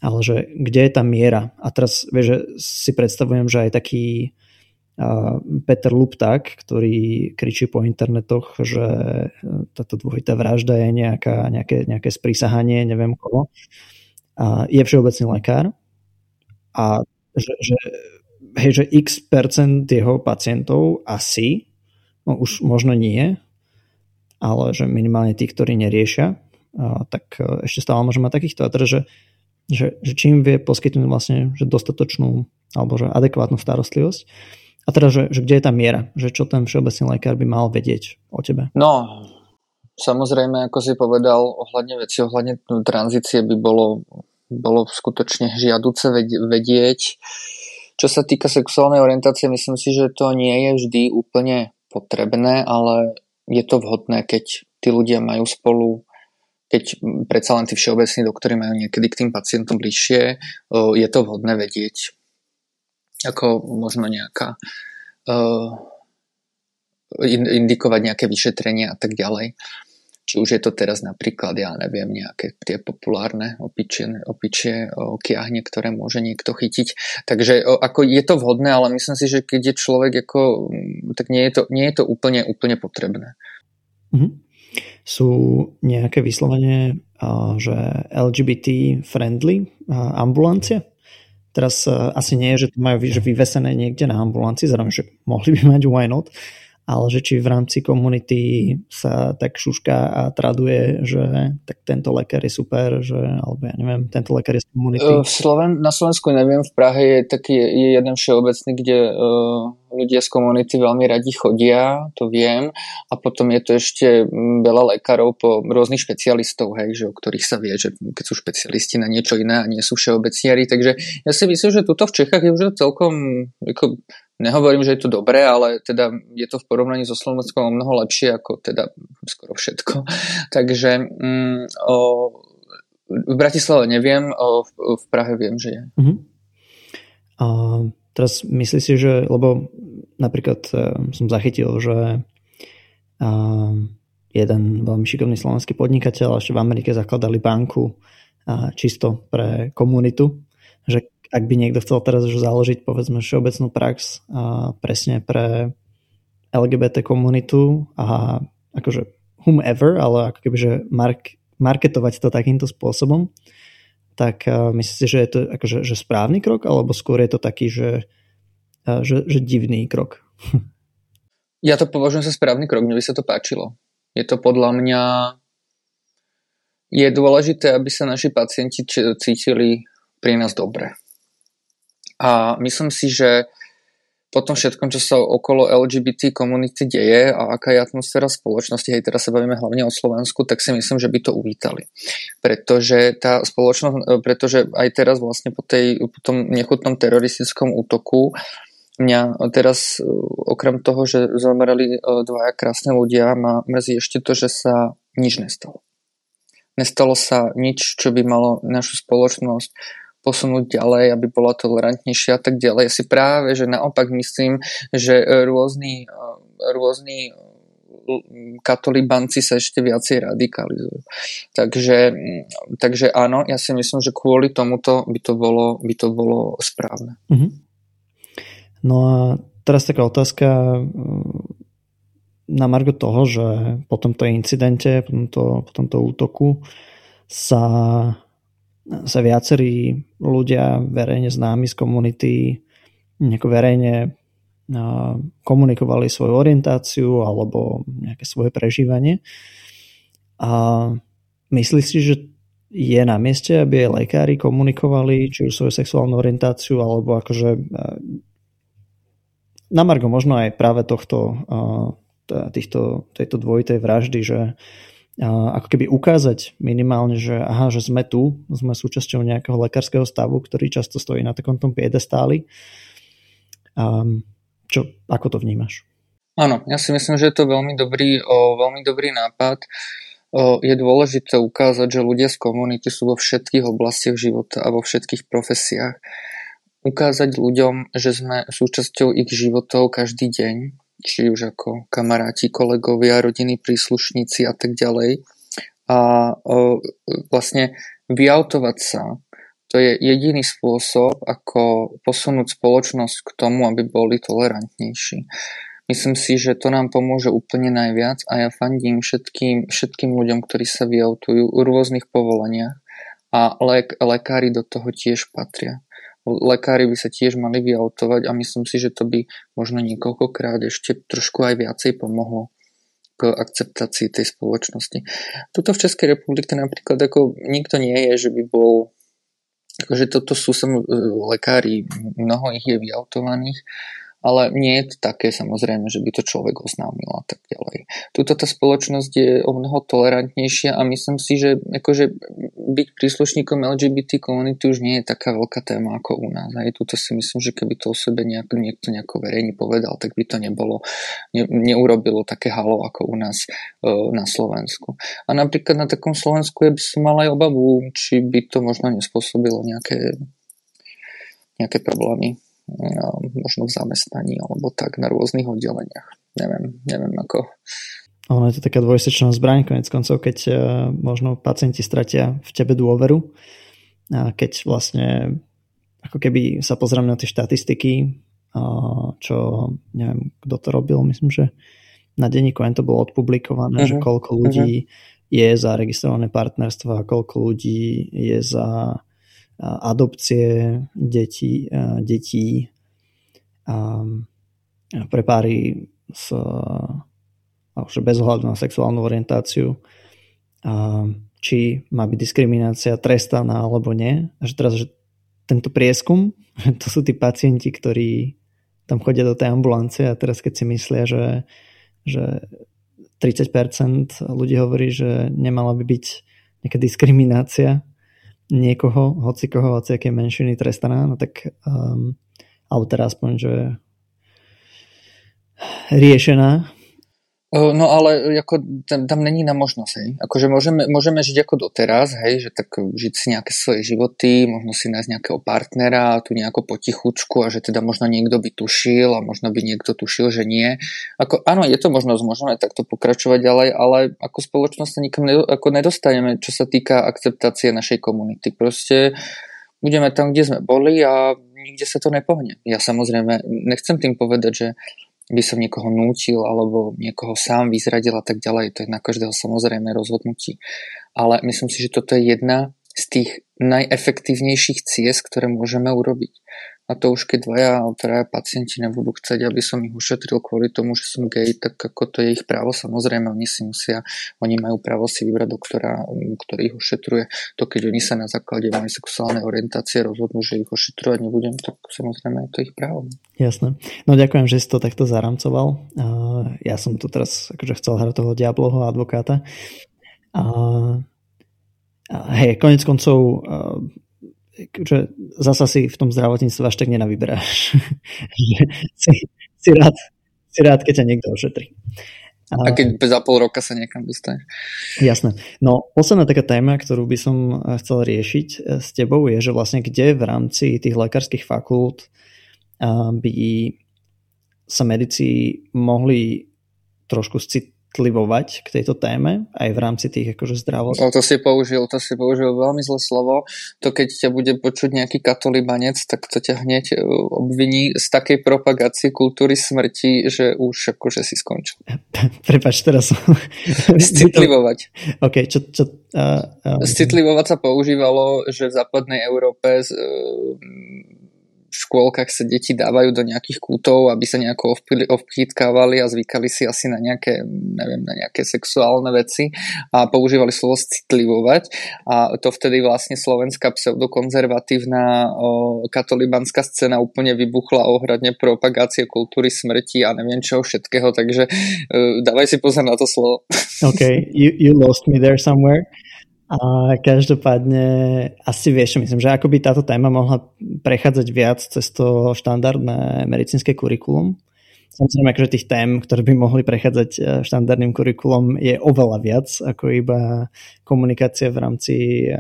[SPEAKER 2] ale že kde je tá miera? A teraz vieš, že si predstavujem, že aj taký Peter Lupták, ktorý kričí po internetoch, že táto dvojitá vražda je nejaká, nejaké, nejaké sprísahanie, neviem koho. A je všeobecný lekár. A že, že, hej, že x percent jeho pacientov asi, no už možno nie, ale že minimálne tí, ktorí neriešia, tak e, ešte stále môže mať takýchto. A teda, že, že, že čím vie poskytnúť vlastne že dostatočnú alebo že adekvátnu starostlivosť. A teda, že, že kde je tá miera? Že čo ten všeobecný lekár by mal vedieť o tebe?
[SPEAKER 1] No, samozrejme, ako si povedal, ohľadne veci, ohľadne tranzície by bolo, bolo skutočne žiaduce vedieť. Čo sa týka sexuálnej orientácie, myslím si, že to nie je vždy úplne potrebné, ale je to vhodné, keď tí ľudia majú spolu keď predsa len tí všeobecní doktory majú niekedy k tým pacientom bližšie, je to vhodné vedieť, ako možno nejaká indikovať nejaké vyšetrenie a tak ďalej. Či už je to teraz napríklad, ja neviem, nejaké tie populárne opičie, opičie kiahne, ktoré môže niekto chytiť. Takže ako je to vhodné, ale myslím si, že keď je človek ako, tak nie je to, nie je to úplne, úplne potrebné.
[SPEAKER 2] Mm-hmm sú nejaké vyslovene, že LGBT friendly ambulancie. Teraz asi nie je, že to majú vyvesené niekde na ambulancii, zároveň, že mohli by mať why not, ale že či v rámci komunity sa tak šuška a traduje, že tak tento lekár je super, že, alebo ja neviem, tento lekár je z komunity.
[SPEAKER 1] V Sloven- na Slovensku neviem, v Prahe je taký je jeden všeobecný, kde uh, ľudia z komunity veľmi radi chodia, to viem, a potom je to ešte veľa lekárov po rôznych špecialistov, hej, že, o ktorých sa vie, že keď sú špecialisti na niečo iné a nie sú všeobecniari, takže ja si myslím, že tuto v Čechách je už celkom ako, Nehovorím, že je to dobré, ale teda je to v porovnaní so Slovenskom mnoho lepšie ako teda skoro všetko. Takže mm, o, v Bratislave neviem, o, v Prahe viem, že je.
[SPEAKER 2] Uh-huh. A teraz myslíš si, že, lebo napríklad uh, som zachytil, že uh, jeden veľmi šikovný slovenský podnikateľ ešte v Amerike zakladali banku uh, čisto pre komunitu, že ak by niekto chcel teraz už založiť povedzme všeobecnú prax a presne pre LGBT komunitu a akože whomever, ale ako keby, mark, marketovať to takýmto spôsobom, tak myslíte, že je to akože, že správny krok, alebo skôr je to taký, že, že, že divný krok?
[SPEAKER 1] ja to považujem za správny krok, mne by sa to páčilo. Je to podľa mňa je dôležité, aby sa naši pacienti cítili pri nás dobre. A myslím si, že po tom všetkom, čo sa okolo LGBT komunity deje a aká je atmosféra spoločnosti, hej, teraz sa bavíme hlavne o Slovensku, tak si myslím, že by to uvítali. Pretože tá spoločnosť, pretože aj teraz vlastne po, tej, po tom nechutnom teroristickom útoku mňa teraz okrem toho, že zomreli e, dvaja krásne ľudia, ma mrzí ešte to, že sa nič nestalo. Nestalo sa nič, čo by malo našu spoločnosť posunúť ďalej, aby bola tolerantnejšia a tak ďalej. Ja si práve, že naopak myslím, že rôzni, rôzni katolibanci sa ešte viacej radikalizujú. Takže, takže áno, ja si myslím, že kvôli tomuto by to bolo, by to bolo správne. Mm-hmm.
[SPEAKER 2] No a teraz taká otázka na margo toho, že po tomto incidente, po tomto, po tomto útoku sa sa viacerí ľudia verejne známi z komunity nejako verejne komunikovali svoju orientáciu alebo nejaké svoje prežívanie. A myslíš si, že je na mieste, aby aj lekári komunikovali či už svoju sexuálnu orientáciu alebo akože na Margo možno aj práve tohto týchto, tejto dvojitej vraždy, že ako keby ukázať minimálne, že aha, že sme tu, sme súčasťou nejakého lekárskeho stavu, ktorý často stojí na takom tom piedestáli. Um, čo, ako to vnímaš?
[SPEAKER 1] Áno, ja si myslím, že je to veľmi dobrý, o, veľmi dobrý nápad. O, je dôležité ukázať, že ľudia z komunity sú vo všetkých oblastiach života a vo všetkých profesiách. Ukázať ľuďom, že sme súčasťou ich životov každý deň či už ako kamaráti, kolegovia, rodiny, príslušníci a tak ďalej. A vlastne vyautovať sa To je jediný spôsob, ako posunúť spoločnosť k tomu, aby boli tolerantnejší. Myslím si, že to nám pomôže úplne najviac a ja fandím všetkým, všetkým ľuďom, ktorí sa vyautujú v rôznych povoleniach a lek, lekári do toho tiež patria. Lekári by sa tiež mali vyautovať a myslím si, že to by možno niekoľkokrát ešte trošku aj viacej pomohlo k akceptácii tej spoločnosti. Tuto v Českej republike napríklad ako nikto nie je, že by bol akože toto sú sam, lekári, mnoho ich je vyautovaných, ale nie je to také samozrejme, že by to človek oznámil a tak ďalej. Tuto tá spoločnosť je o mnoho tolerantnejšia a myslím si, že akože byť príslušníkom LGBT komunity už nie je taká veľká téma ako u nás. Aj tuto si myslím, že keby to o sebe nejak, niekto nejako verejne povedal, tak by to nebolo, ne, neurobilo také halo ako u nás e, na Slovensku. A napríklad na takom Slovensku ja by som mal aj obavu, či by to možno nespôsobilo nejaké, nejaké problémy možno v zamestnaní alebo tak na rôznych oddeleniach. Neviem, neviem ako.
[SPEAKER 2] Ono je to taká dvojsečná zbraň, konec koncov, keď uh, možno pacienti stratia v tebe dôveru a keď vlastne ako keby sa pozrieme na tie štatistiky, uh, čo neviem, kto to robil, myslím, že na denníku to bolo odpublikované, uh-huh. že mhm. koľko ľudí uh-huh. je za registrované partnerstvo a koľko ľudí je za adopcie detí, detí pre páry s, bez ohľadu na sexuálnu orientáciu, či má byť diskriminácia trestaná alebo nie. A že teraz, že tento prieskum, to sú tí pacienti, ktorí tam chodia do tej ambulancie a teraz keď si myslia, že, že 30% ľudí hovorí, že nemala by byť nejaká diskriminácia niekoho, hoci koho, hoci aké menšiny trestaná, no tak um, alebo teraz aspoň, že riešená,
[SPEAKER 1] No ale ako, tam, tam není na možnosť, hej. Akože môžeme, môžeme žiť ako doteraz, hej, že tak žiť si nejaké svoje životy, možno si nájsť nejakého partnera, tu nejako potichučku a že teda možno niekto by tušil a možno by niekto tušil, že nie. Ako, áno, je to možnosť, môžeme takto pokračovať ďalej, ale ako spoločnosť sa nikam nedo, ako nedostaneme, čo sa týka akceptácie našej komunity. Proste budeme tam, kde sme boli a nikde sa to nepohne. Ja samozrejme nechcem tým povedať, že by som niekoho nútil alebo niekoho sám vyzradil a tak ďalej. To je na každého samozrejme rozhodnutí. Ale myslím si, že toto je jedna z tých najefektívnejších ciest, ktoré môžeme urobiť. A to už keď dvaja, traja pacienti nebudú chcieť, aby som ich ušetril kvôli tomu, že som gay, tak ako to je ich právo. Samozrejme, oni si musia, oni majú právo si vybrať doktora, ktorý ich ošetruje. To keď oni sa na základe mojej sexuálnej orientácie rozhodnú, že ich ošetrovať nebudem, tak samozrejme je to ich právo.
[SPEAKER 2] Jasné. No ďakujem, že si to takto zaramcoval. Ja som tu teraz akože chcel hrať toho diabloho advokáta. A hej, konec koncov že zasa si v tom zdravotníctve až tak nenavyberáš. si, si, rád, si rád, keď ťa niekto ošetrí.
[SPEAKER 1] A, keď za pol roka sa niekam dostaneš.
[SPEAKER 2] Jasné. No, posledná taká téma, ktorú by som chcel riešiť eh, s tebou je, že vlastne kde v rámci tých lekárskych fakult by sa medici mohli trošku citlivovať k tejto téme aj v rámci tých akože zdravot.
[SPEAKER 1] No, to si použil, to si použil veľmi zlé slovo. To keď ťa bude počuť nejaký katolibanec, tak to ťa hneď e, obviní z takej propagácie kultúry smrti, že už akože si skončil.
[SPEAKER 2] Prepač, teraz
[SPEAKER 1] Citlivovať.
[SPEAKER 2] OK, čo... čo uh,
[SPEAKER 1] uh... Citlivovať sa používalo, že v západnej Európe uh, škôlkach sa deti dávajú do nejakých kútov, aby sa nejako ovpchýtkávali a zvykali si asi na nejaké, neviem, na nejaké sexuálne veci a používali slovo citlivovať a to vtedy vlastne slovenská pseudokonzervatívna katolibanská scéna úplne vybuchla ohradne propagácie kultúry smrti a neviem čoho všetkého, takže uh, dávaj si pozor na to slovo.
[SPEAKER 2] OK, you, you lost me there somewhere. A každopádne asi vieš, myslím, že ako by táto téma mohla prechádzať viac cez to štandardné medicínske kurikulum. Samozrejme, akože tých tém, ktoré by mohli prechádzať e, štandardným kurikulum je oveľa viac ako iba komunikácia v rámci e,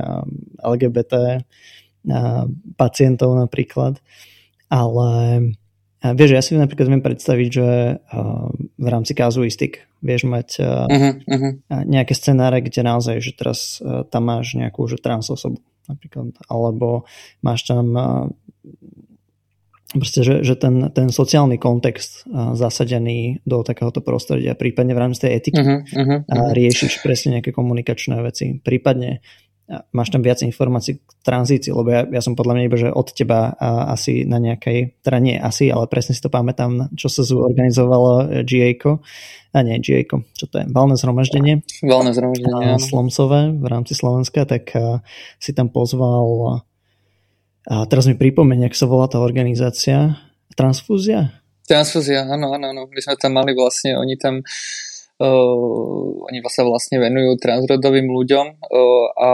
[SPEAKER 2] LGBT e, pacientov napríklad. Ale vieš, ja si napríklad viem predstaviť, že v rámci kazuistik vieš mať uh, uh-huh, uh-huh. nejaké scenáre, kde naozaj, že teraz tam máš nejakú že trans osobu napríklad, alebo máš tam proste, že, že ten, ten sociálny kontext zasadený do takéhoto prostredia, prípadne v rámci tej etiky uh-huh, uh-huh, uh-huh. riešiš presne nejaké komunikačné veci, prípadne máš tam viac informácií k tranzícii, lebo ja, ja som podľa mňa iba, že od teba a, asi na nejakej, teda nie asi, ale presne si to pamätám, čo sa zorganizovalo ga a nie ga čo to je, valné zhromaždenie.
[SPEAKER 1] Valné zhromaždenie.
[SPEAKER 2] Slomsové v rámci Slovenska, tak a, si tam pozval a teraz mi pripomenie, ak sa volá tá organizácia. Transfúzia?
[SPEAKER 1] Transfúzia, áno, áno, áno. My sme tam mali vlastne, oni tam Uh, oni sa vlastne venujú transrodovým ľuďom uh, a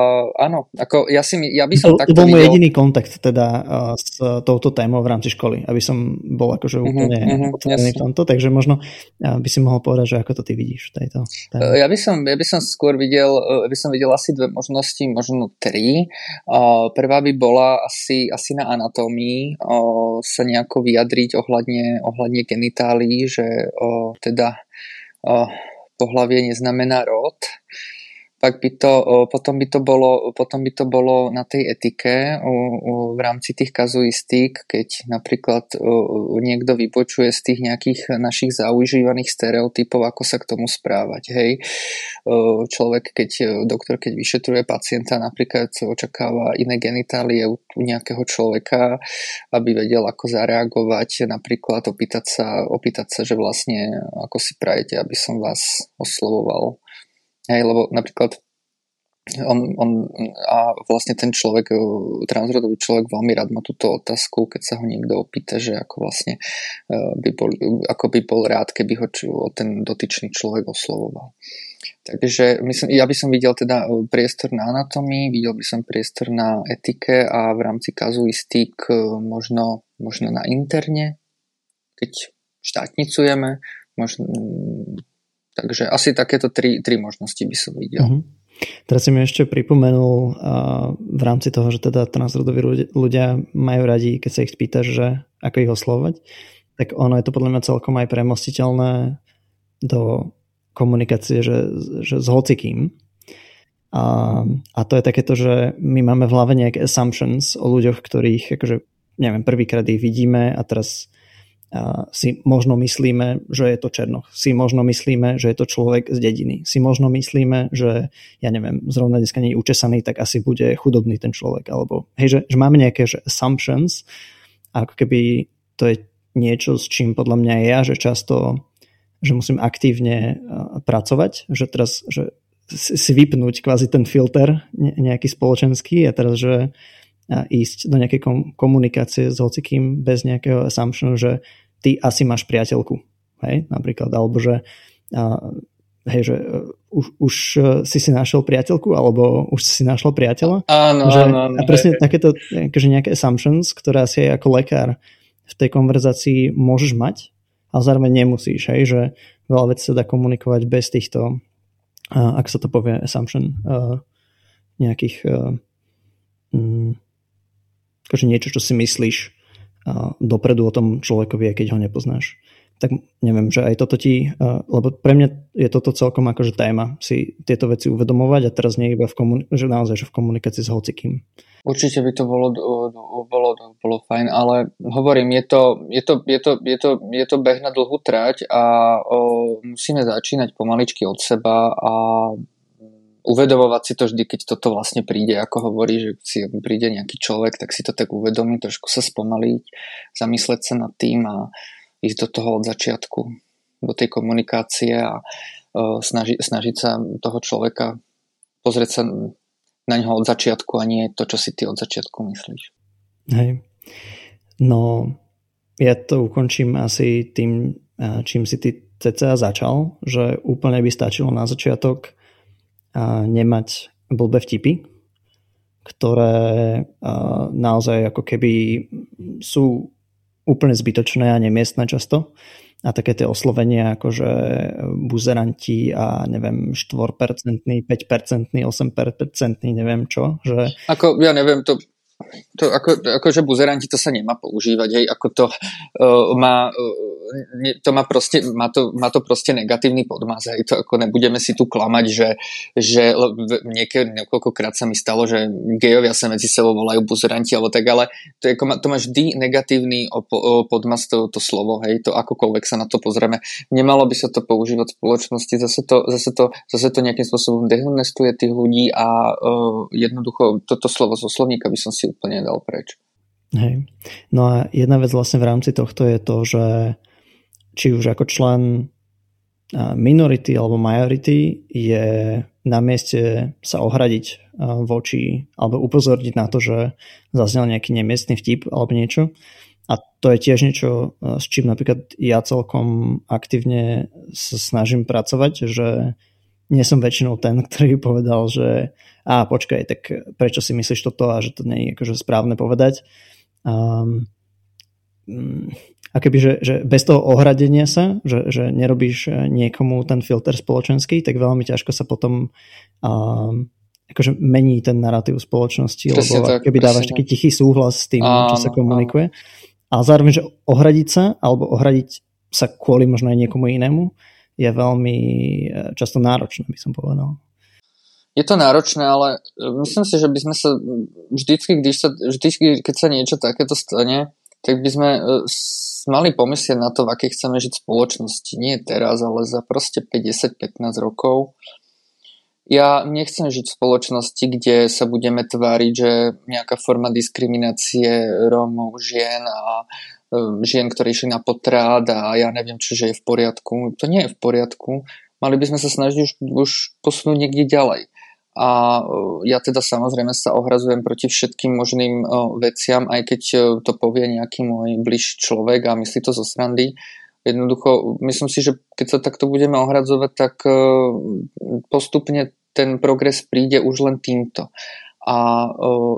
[SPEAKER 1] áno, ako ja si ja by som
[SPEAKER 2] to,
[SPEAKER 1] takto
[SPEAKER 2] To bol môj jediný kontakt teda uh, s touto témou v rámci školy, aby som bol akože mhm, úplne uh-huh, uh-huh, v tomto, takže možno uh, by si mohol povedať, že ako to ty vidíš tejto
[SPEAKER 1] téme. Ja by som, ja by som skôr videl, by som videl asi dve možnosti, možno tri. Uh, prvá by bola asi, asi na anatómii uh, sa nejako vyjadriť ohľadne, ohľadne genitálií, že uh, teda uh, pohlavie neznamená rod pak by to, potom, by to bolo, potom by to bolo na tej etike v rámci tých kazuistík, keď napríklad niekto vypočuje z tých nejakých našich zaužívaných stereotypov, ako sa k tomu správať. Hej. Človek, keď doktor, keď vyšetruje pacienta, napríklad očakáva iné genitálie u nejakého človeka, aby vedel, ako zareagovať, napríklad opýtať sa, opýtať sa, že vlastne ako si prajete, aby som vás oslovoval Hej, lebo napríklad on, on, a vlastne ten človek, e, transrodový človek veľmi rád má túto otázku, keď sa ho niekto opýta, že ako vlastne e, by bol, ako by bol rád, keby ho ten dotyčný človek oslovoval. Takže myslím, ja by som videl teda e, priestor na anatomii, videl by som priestor na etike a v rámci kazuistík možno, možno na interne, keď štátnicujeme, možno, Takže asi takéto tri, tri možnosti by som videl. Uh-huh.
[SPEAKER 2] Teraz si mi ešte pripomenul uh, v rámci toho, že teda transrodoví ľudia majú radi, keď sa ich spýtaš, že ako ich oslovať, tak ono je to podľa mňa celkom aj premostiteľné do komunikácie, že, že s hocikým. A, a to je takéto, že my máme v hlave nejaké assumptions o ľuďoch, ktorých akože, neviem, prvýkrát ich vidíme a teraz si možno myslíme, že je to Černoch. Si možno myslíme, že je to človek z dediny. Si možno myslíme, že ja neviem, zrovna dneska nie je učesaný, tak asi bude chudobný ten človek. Alebo hej, že, že máme nejaké že assumptions ako keby to je niečo, s čím podľa mňa je ja, že často že musím aktívne pracovať, že teraz že si vypnúť kvázi ten filter nejaký spoločenský a teraz, že ísť do nejakej komunikácie s hocikým bez nejakého assumptionu, že ty asi máš priateľku, hej, napríklad, alebo že hej, že uh, už, už uh, si si našiel priateľku, alebo už si si našla priateľa.
[SPEAKER 1] Áno,
[SPEAKER 2] že,
[SPEAKER 1] áno, áno.
[SPEAKER 2] A presne hej. takéto akože nejaké assumptions, ktoré asi aj ako lekár v tej konverzácii môžeš mať, ale zároveň nemusíš, hej, že veľa vecí sa dá komunikovať bez týchto, uh, ak sa to povie, assumption, uh, nejakých uh, um, akože niečo, čo si myslíš uh, dopredu o tom človekovi, aj keď ho nepoznáš. Tak neviem, že aj toto ti, uh, lebo pre mňa je toto celkom akože téma, si tieto veci uvedomovať a teraz nie iba v komunikácii, že naozaj, že v komunikácii s hocikým.
[SPEAKER 1] Určite by to bolo, bolo, bolo fajn, ale hovorím, je to, je to, je to, je to, je to beh na dlhú trať a o, musíme začínať pomaličky od seba a uvedomovať si to vždy, keď toto vlastne príde, ako hovorí, že si príde nejaký človek, tak si to tak uvedomí, trošku sa spomaliť, zamysleť sa nad tým a ísť do toho od začiatku, do tej komunikácie a uh, snaži, snažiť sa toho človeka pozrieť sa na ňo od začiatku a nie to, čo si ty od začiatku myslíš.
[SPEAKER 2] Hej. No, ja to ukončím asi tým, čím si ty cca začal, že úplne by stačilo na začiatok nemať blbé vtipy, ktoré naozaj ako keby sú úplne zbytočné a nemiestné často. A také tie oslovenia ako že buzeranti a neviem 4%, 5%, 8%, neviem čo. Že...
[SPEAKER 1] Ako ja neviem, to to ako, akože buzeranti to sa nemá používať, hej, ako to uh, má, uh, to má proste, má to, má to proste negatívny podmaz, hej, to ako nebudeme si tu klamať, že, že niekedy, niekoľkokrát sa mi stalo, že gejovia sa medzi sebou volajú buzeranti, alebo tak, ale to, je, to má vždy negatívny podmaz to, to slovo, hej, to akokoľvek sa na to pozrieme. Nemalo by sa to používať v spoločnosti, zase to, zase to, zase to nejakým spôsobom dehonestuje tých ľudí a uh, jednoducho toto slovo zo slovníka by som si úplne nedal preč.
[SPEAKER 2] Hej. No a jedna vec vlastne v rámci tohto je to, že či už ako člen minority alebo majority je na mieste sa ohradiť voči alebo upozorniť na to, že zaznel nejaký nemiestný vtip alebo niečo. A to je tiež niečo, s čím napríklad ja celkom aktívne snažím pracovať, že nie som väčšinou ten, ktorý povedal, že a počkaj, tak prečo si myslíš toto a že to nie je akože správne povedať. Um, a keby, že, že bez toho ohradenia sa, že, že nerobíš niekomu ten filter spoločenský, tak veľmi ťažko sa potom um, akože mení ten narratív spoločnosti, presne lebo tak, keby dávaš taký tichý súhlas s tým, áno, čo sa komunikuje. Áno. A zároveň, že ohradiť sa, alebo ohradiť sa kvôli možno aj niekomu inému, je veľmi e, často náročné, by som povedal.
[SPEAKER 1] Je to náročné, ale e, myslím si, že by sme sa vždycky, když sa, vždycky, keď sa niečo takéto stane, tak by sme e, mali pomyslieť na to, v akej chceme žiť spoločnosti. Nie teraz, ale za proste 50-15 rokov. Ja nechcem žiť v spoločnosti, kde sa budeme tváriť, že nejaká forma diskriminácie Rómov, žien a žien, ktorí išli na potrát a ja neviem, čo, že je v poriadku. To nie je v poriadku. Mali by sme sa snažiť už, už posunúť niekde ďalej. A e, ja teda samozrejme sa ohrazujem proti všetkým možným e, veciam, aj keď e, to povie nejaký môj bližší človek a myslí to zo srandy. Jednoducho, myslím si, že keď sa takto budeme ohradzovať, tak postupne ten progres príde už len týmto. A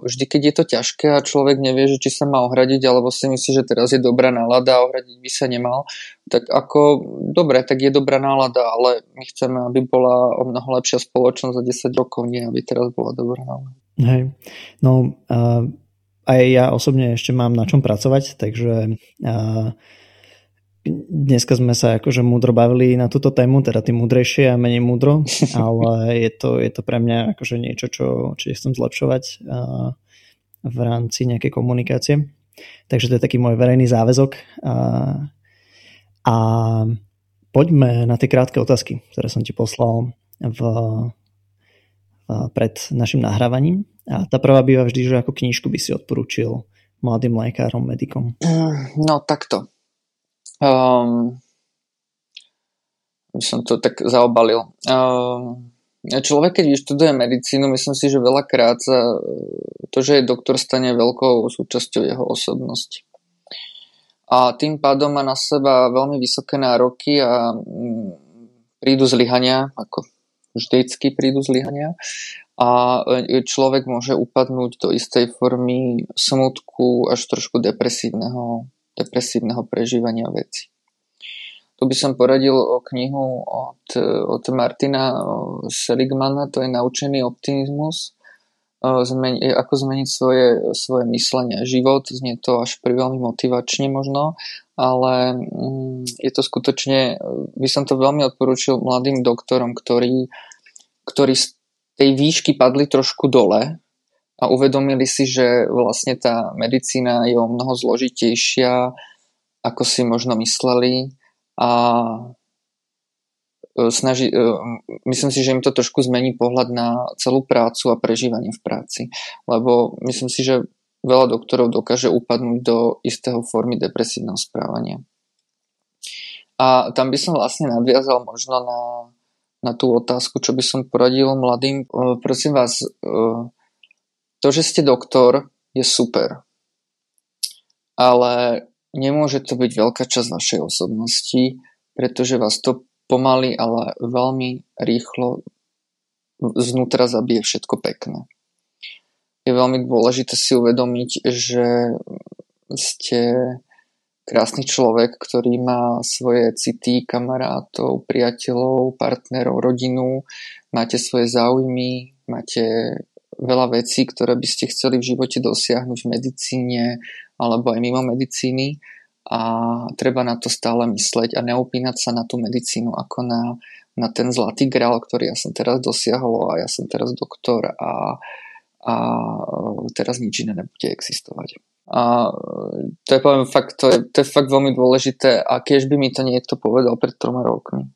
[SPEAKER 1] vždy, keď je to ťažké a človek nevie, že či sa má ohradiť, alebo si myslí, že teraz je dobrá nálada a ohradiť by sa nemal, tak ako, dobre, tak je dobrá nálada, ale my chceme, aby bola o mnoho lepšia spoločnosť za 10 rokov, nie aby teraz bola dobrá nálada.
[SPEAKER 2] Hej, no uh, aj ja osobne ešte mám na čom pracovať, takže uh, dneska sme sa akože múdro bavili na túto tému, teda tým múdrejšie a menej múdro, ale je to, je to pre mňa akože niečo, čo, čo chcem zlepšovať v rámci nejakej komunikácie. Takže to je taký môj verejný záväzok. A, a poďme na tie krátke otázky, ktoré som ti poslal v, v, pred našim nahrávaním. A tá prvá býva vždy, že ako knižku by si odporúčil mladým lekárom, medikom.
[SPEAKER 1] No takto Um, by som to tak zaobalil. Um, človek, keď vyštuduje medicínu, myslím si, že veľakrát sa to, že je doktor, stane veľkou súčasťou jeho osobnosti. A tým pádom má na seba veľmi vysoké nároky a mm, prídu zlyhania, ako vždycky prídu zlyhania a e, človek môže upadnúť do istej formy smutku až trošku depresívneho depresívneho prežívania veci. Tu by som poradil o knihu od, od Martina Seligmana, to je Naučený optimizmus, zmeni, ako zmeniť svoje, svoje myslenie a život. Znie to až pri veľmi motivačne možno, ale mm, je to skutočne, by som to veľmi odporúčil mladým doktorom, ktorí, ktorí z tej výšky padli trošku dole a uvedomili si, že vlastne tá medicína je o mnoho zložitejšia, ako si možno mysleli a e, snaží, e, myslím si, že im to trošku zmení pohľad na celú prácu a prežívanie v práci. Lebo myslím si, že veľa doktorov dokáže upadnúť do istého formy depresívneho správania. A tam by som vlastne nadviazal možno na, na tú otázku, čo by som poradil mladým. E, prosím vás, to, že ste doktor, je super. Ale nemôže to byť veľká časť vašej osobnosti, pretože vás to pomaly, ale veľmi rýchlo znútra zabije všetko pekné. Je veľmi dôležité si uvedomiť, že ste krásny človek, ktorý má svoje city, kamarátov, priateľov, partnerov, rodinu, máte svoje záujmy, máte veľa vecí, ktoré by ste chceli v živote dosiahnuť v medicíne alebo aj mimo medicíny a treba na to stále mysleť a neopínať sa na tú medicínu ako na, na ten zlatý grál, ktorý ja som teraz dosiahol a ja som teraz doktor a, a teraz nič iné nebude existovať. A to je, poviem, fakt, to je, to je fakt veľmi dôležité a keď by mi to niekto povedal pred troma rokmi.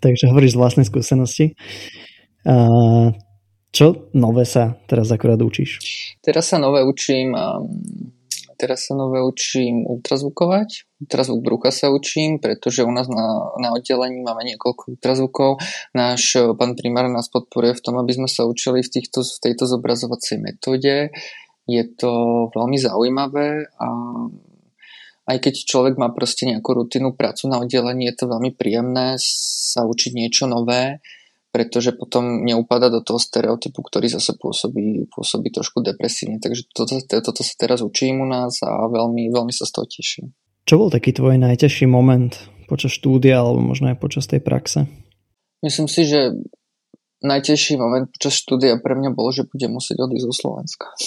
[SPEAKER 2] Takže hovoríš z vlastnej skúsenosti. A čo nové sa teraz akurát učíš?
[SPEAKER 1] Teraz sa nové učím teraz sa nové učím ultrazvukovať. Ultrazvuk brucha sa učím, pretože u nás na, na oddelení máme niekoľko ultrazvukov. Náš pán primár nás podporuje v tom, aby sme sa učili v, týchto, v tejto zobrazovacej metóde. Je to veľmi zaujímavé a aj keď človek má proste nejakú rutinnú prácu na oddelení, je to veľmi príjemné sa učiť niečo nové, pretože potom neupada do toho stereotypu, ktorý zase pôsobí, pôsobí trošku depresívne. Takže toto, toto sa teraz učím u nás a veľmi, veľmi sa z toho teším.
[SPEAKER 2] Čo bol taký tvoj najťažší moment počas štúdia alebo možno aj počas tej praxe?
[SPEAKER 1] Myslím si, že najtežší moment počas štúdia pre mňa bolo, že budem musieť odísť zo Slovenska.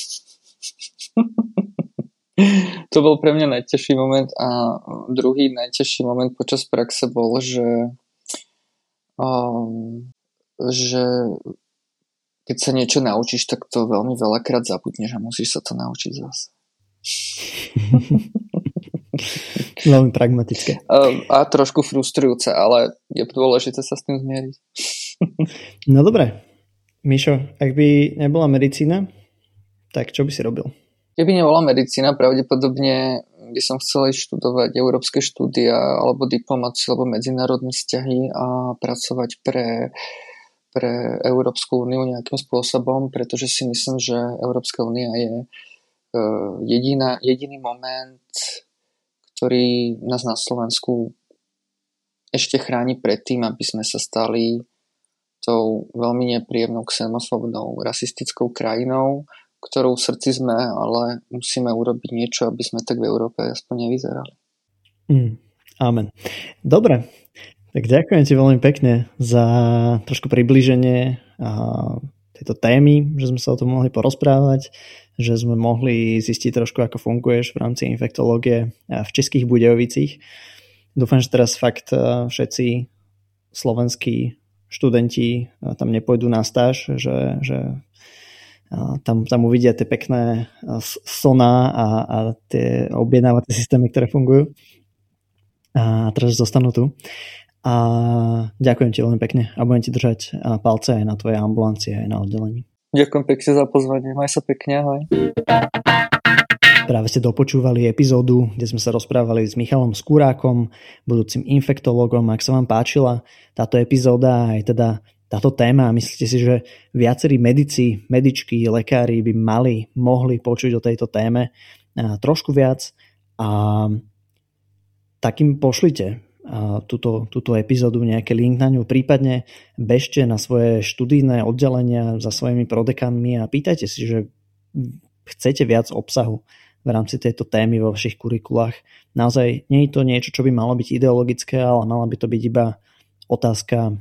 [SPEAKER 1] to bol pre mňa najťažší moment a druhý najťažší moment počas praxe bol, že, um, že keď sa niečo naučíš, tak to veľmi veľakrát zabudneš a musíš sa to naučiť zase.
[SPEAKER 2] veľmi pragmatické.
[SPEAKER 1] A, a trošku frustrujúce, ale je dôležité sa s tým zmieriť.
[SPEAKER 2] no dobre. Mišo, ak by nebola medicína, tak čo by si robil?
[SPEAKER 1] Keby nebola medicína, pravdepodobne by som chcel študovať európske štúdia alebo diplomáciu alebo medzinárodné vzťahy a pracovať pre, pre Európsku úniu nejakým spôsobom, pretože si myslím, že Európska únia je e, jediná, jediný moment, ktorý nás na Slovensku ešte chráni pred tým, aby sme sa stali tou veľmi nepríjemnou xenofobnou rasistickou krajinou, ktorou srdci sme, ale musíme urobiť niečo, aby sme tak v Európe aspoň nevyzerali.
[SPEAKER 2] Mm, amen. Dobre, tak ďakujem ti veľmi pekne za trošku približenie tejto témy, že sme sa o tom mohli porozprávať, že sme mohli zistiť trošku, ako funguješ v rámci infektológie v Českých Budejovicích. Dúfam, že teraz fakt všetci slovenskí študenti tam nepôjdu na stáž, že, že tam, tam uvidia tie pekné soná a, a tie objednávacie systémy, ktoré fungujú. A teraz zostanú tu. A ďakujem ti veľmi pekne a budem ti držať palce aj na tvojej ambulancii, aj na oddelení.
[SPEAKER 1] Ďakujem pekne za pozvanie. Maj sa pekne, ahoj.
[SPEAKER 2] Práve ste dopočúvali epizódu, kde sme sa rozprávali s Michalom Skúrákom, budúcim infektologom. Ak sa vám páčila táto epizóda, aj teda táto téma myslíte si, že viacerí medici, medičky, lekári by mali, mohli počuť o tejto téme trošku viac a takým pošlite túto, túto epizódu, nejaký link na ňu, prípadne bežte na svoje študijné oddelenia za svojimi prodekanmi a pýtajte si, že chcete viac obsahu v rámci tejto témy vo vašich kurikulách. Naozaj nie je to niečo, čo by malo byť ideologické, ale mala by to byť iba otázka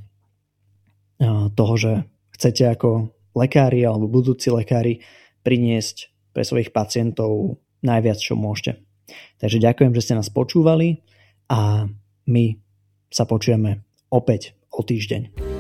[SPEAKER 2] toho, že chcete ako lekári alebo budúci lekári priniesť pre svojich pacientov najviac, čo môžete. Takže ďakujem, že ste nás počúvali a my sa počujeme opäť o týždeň.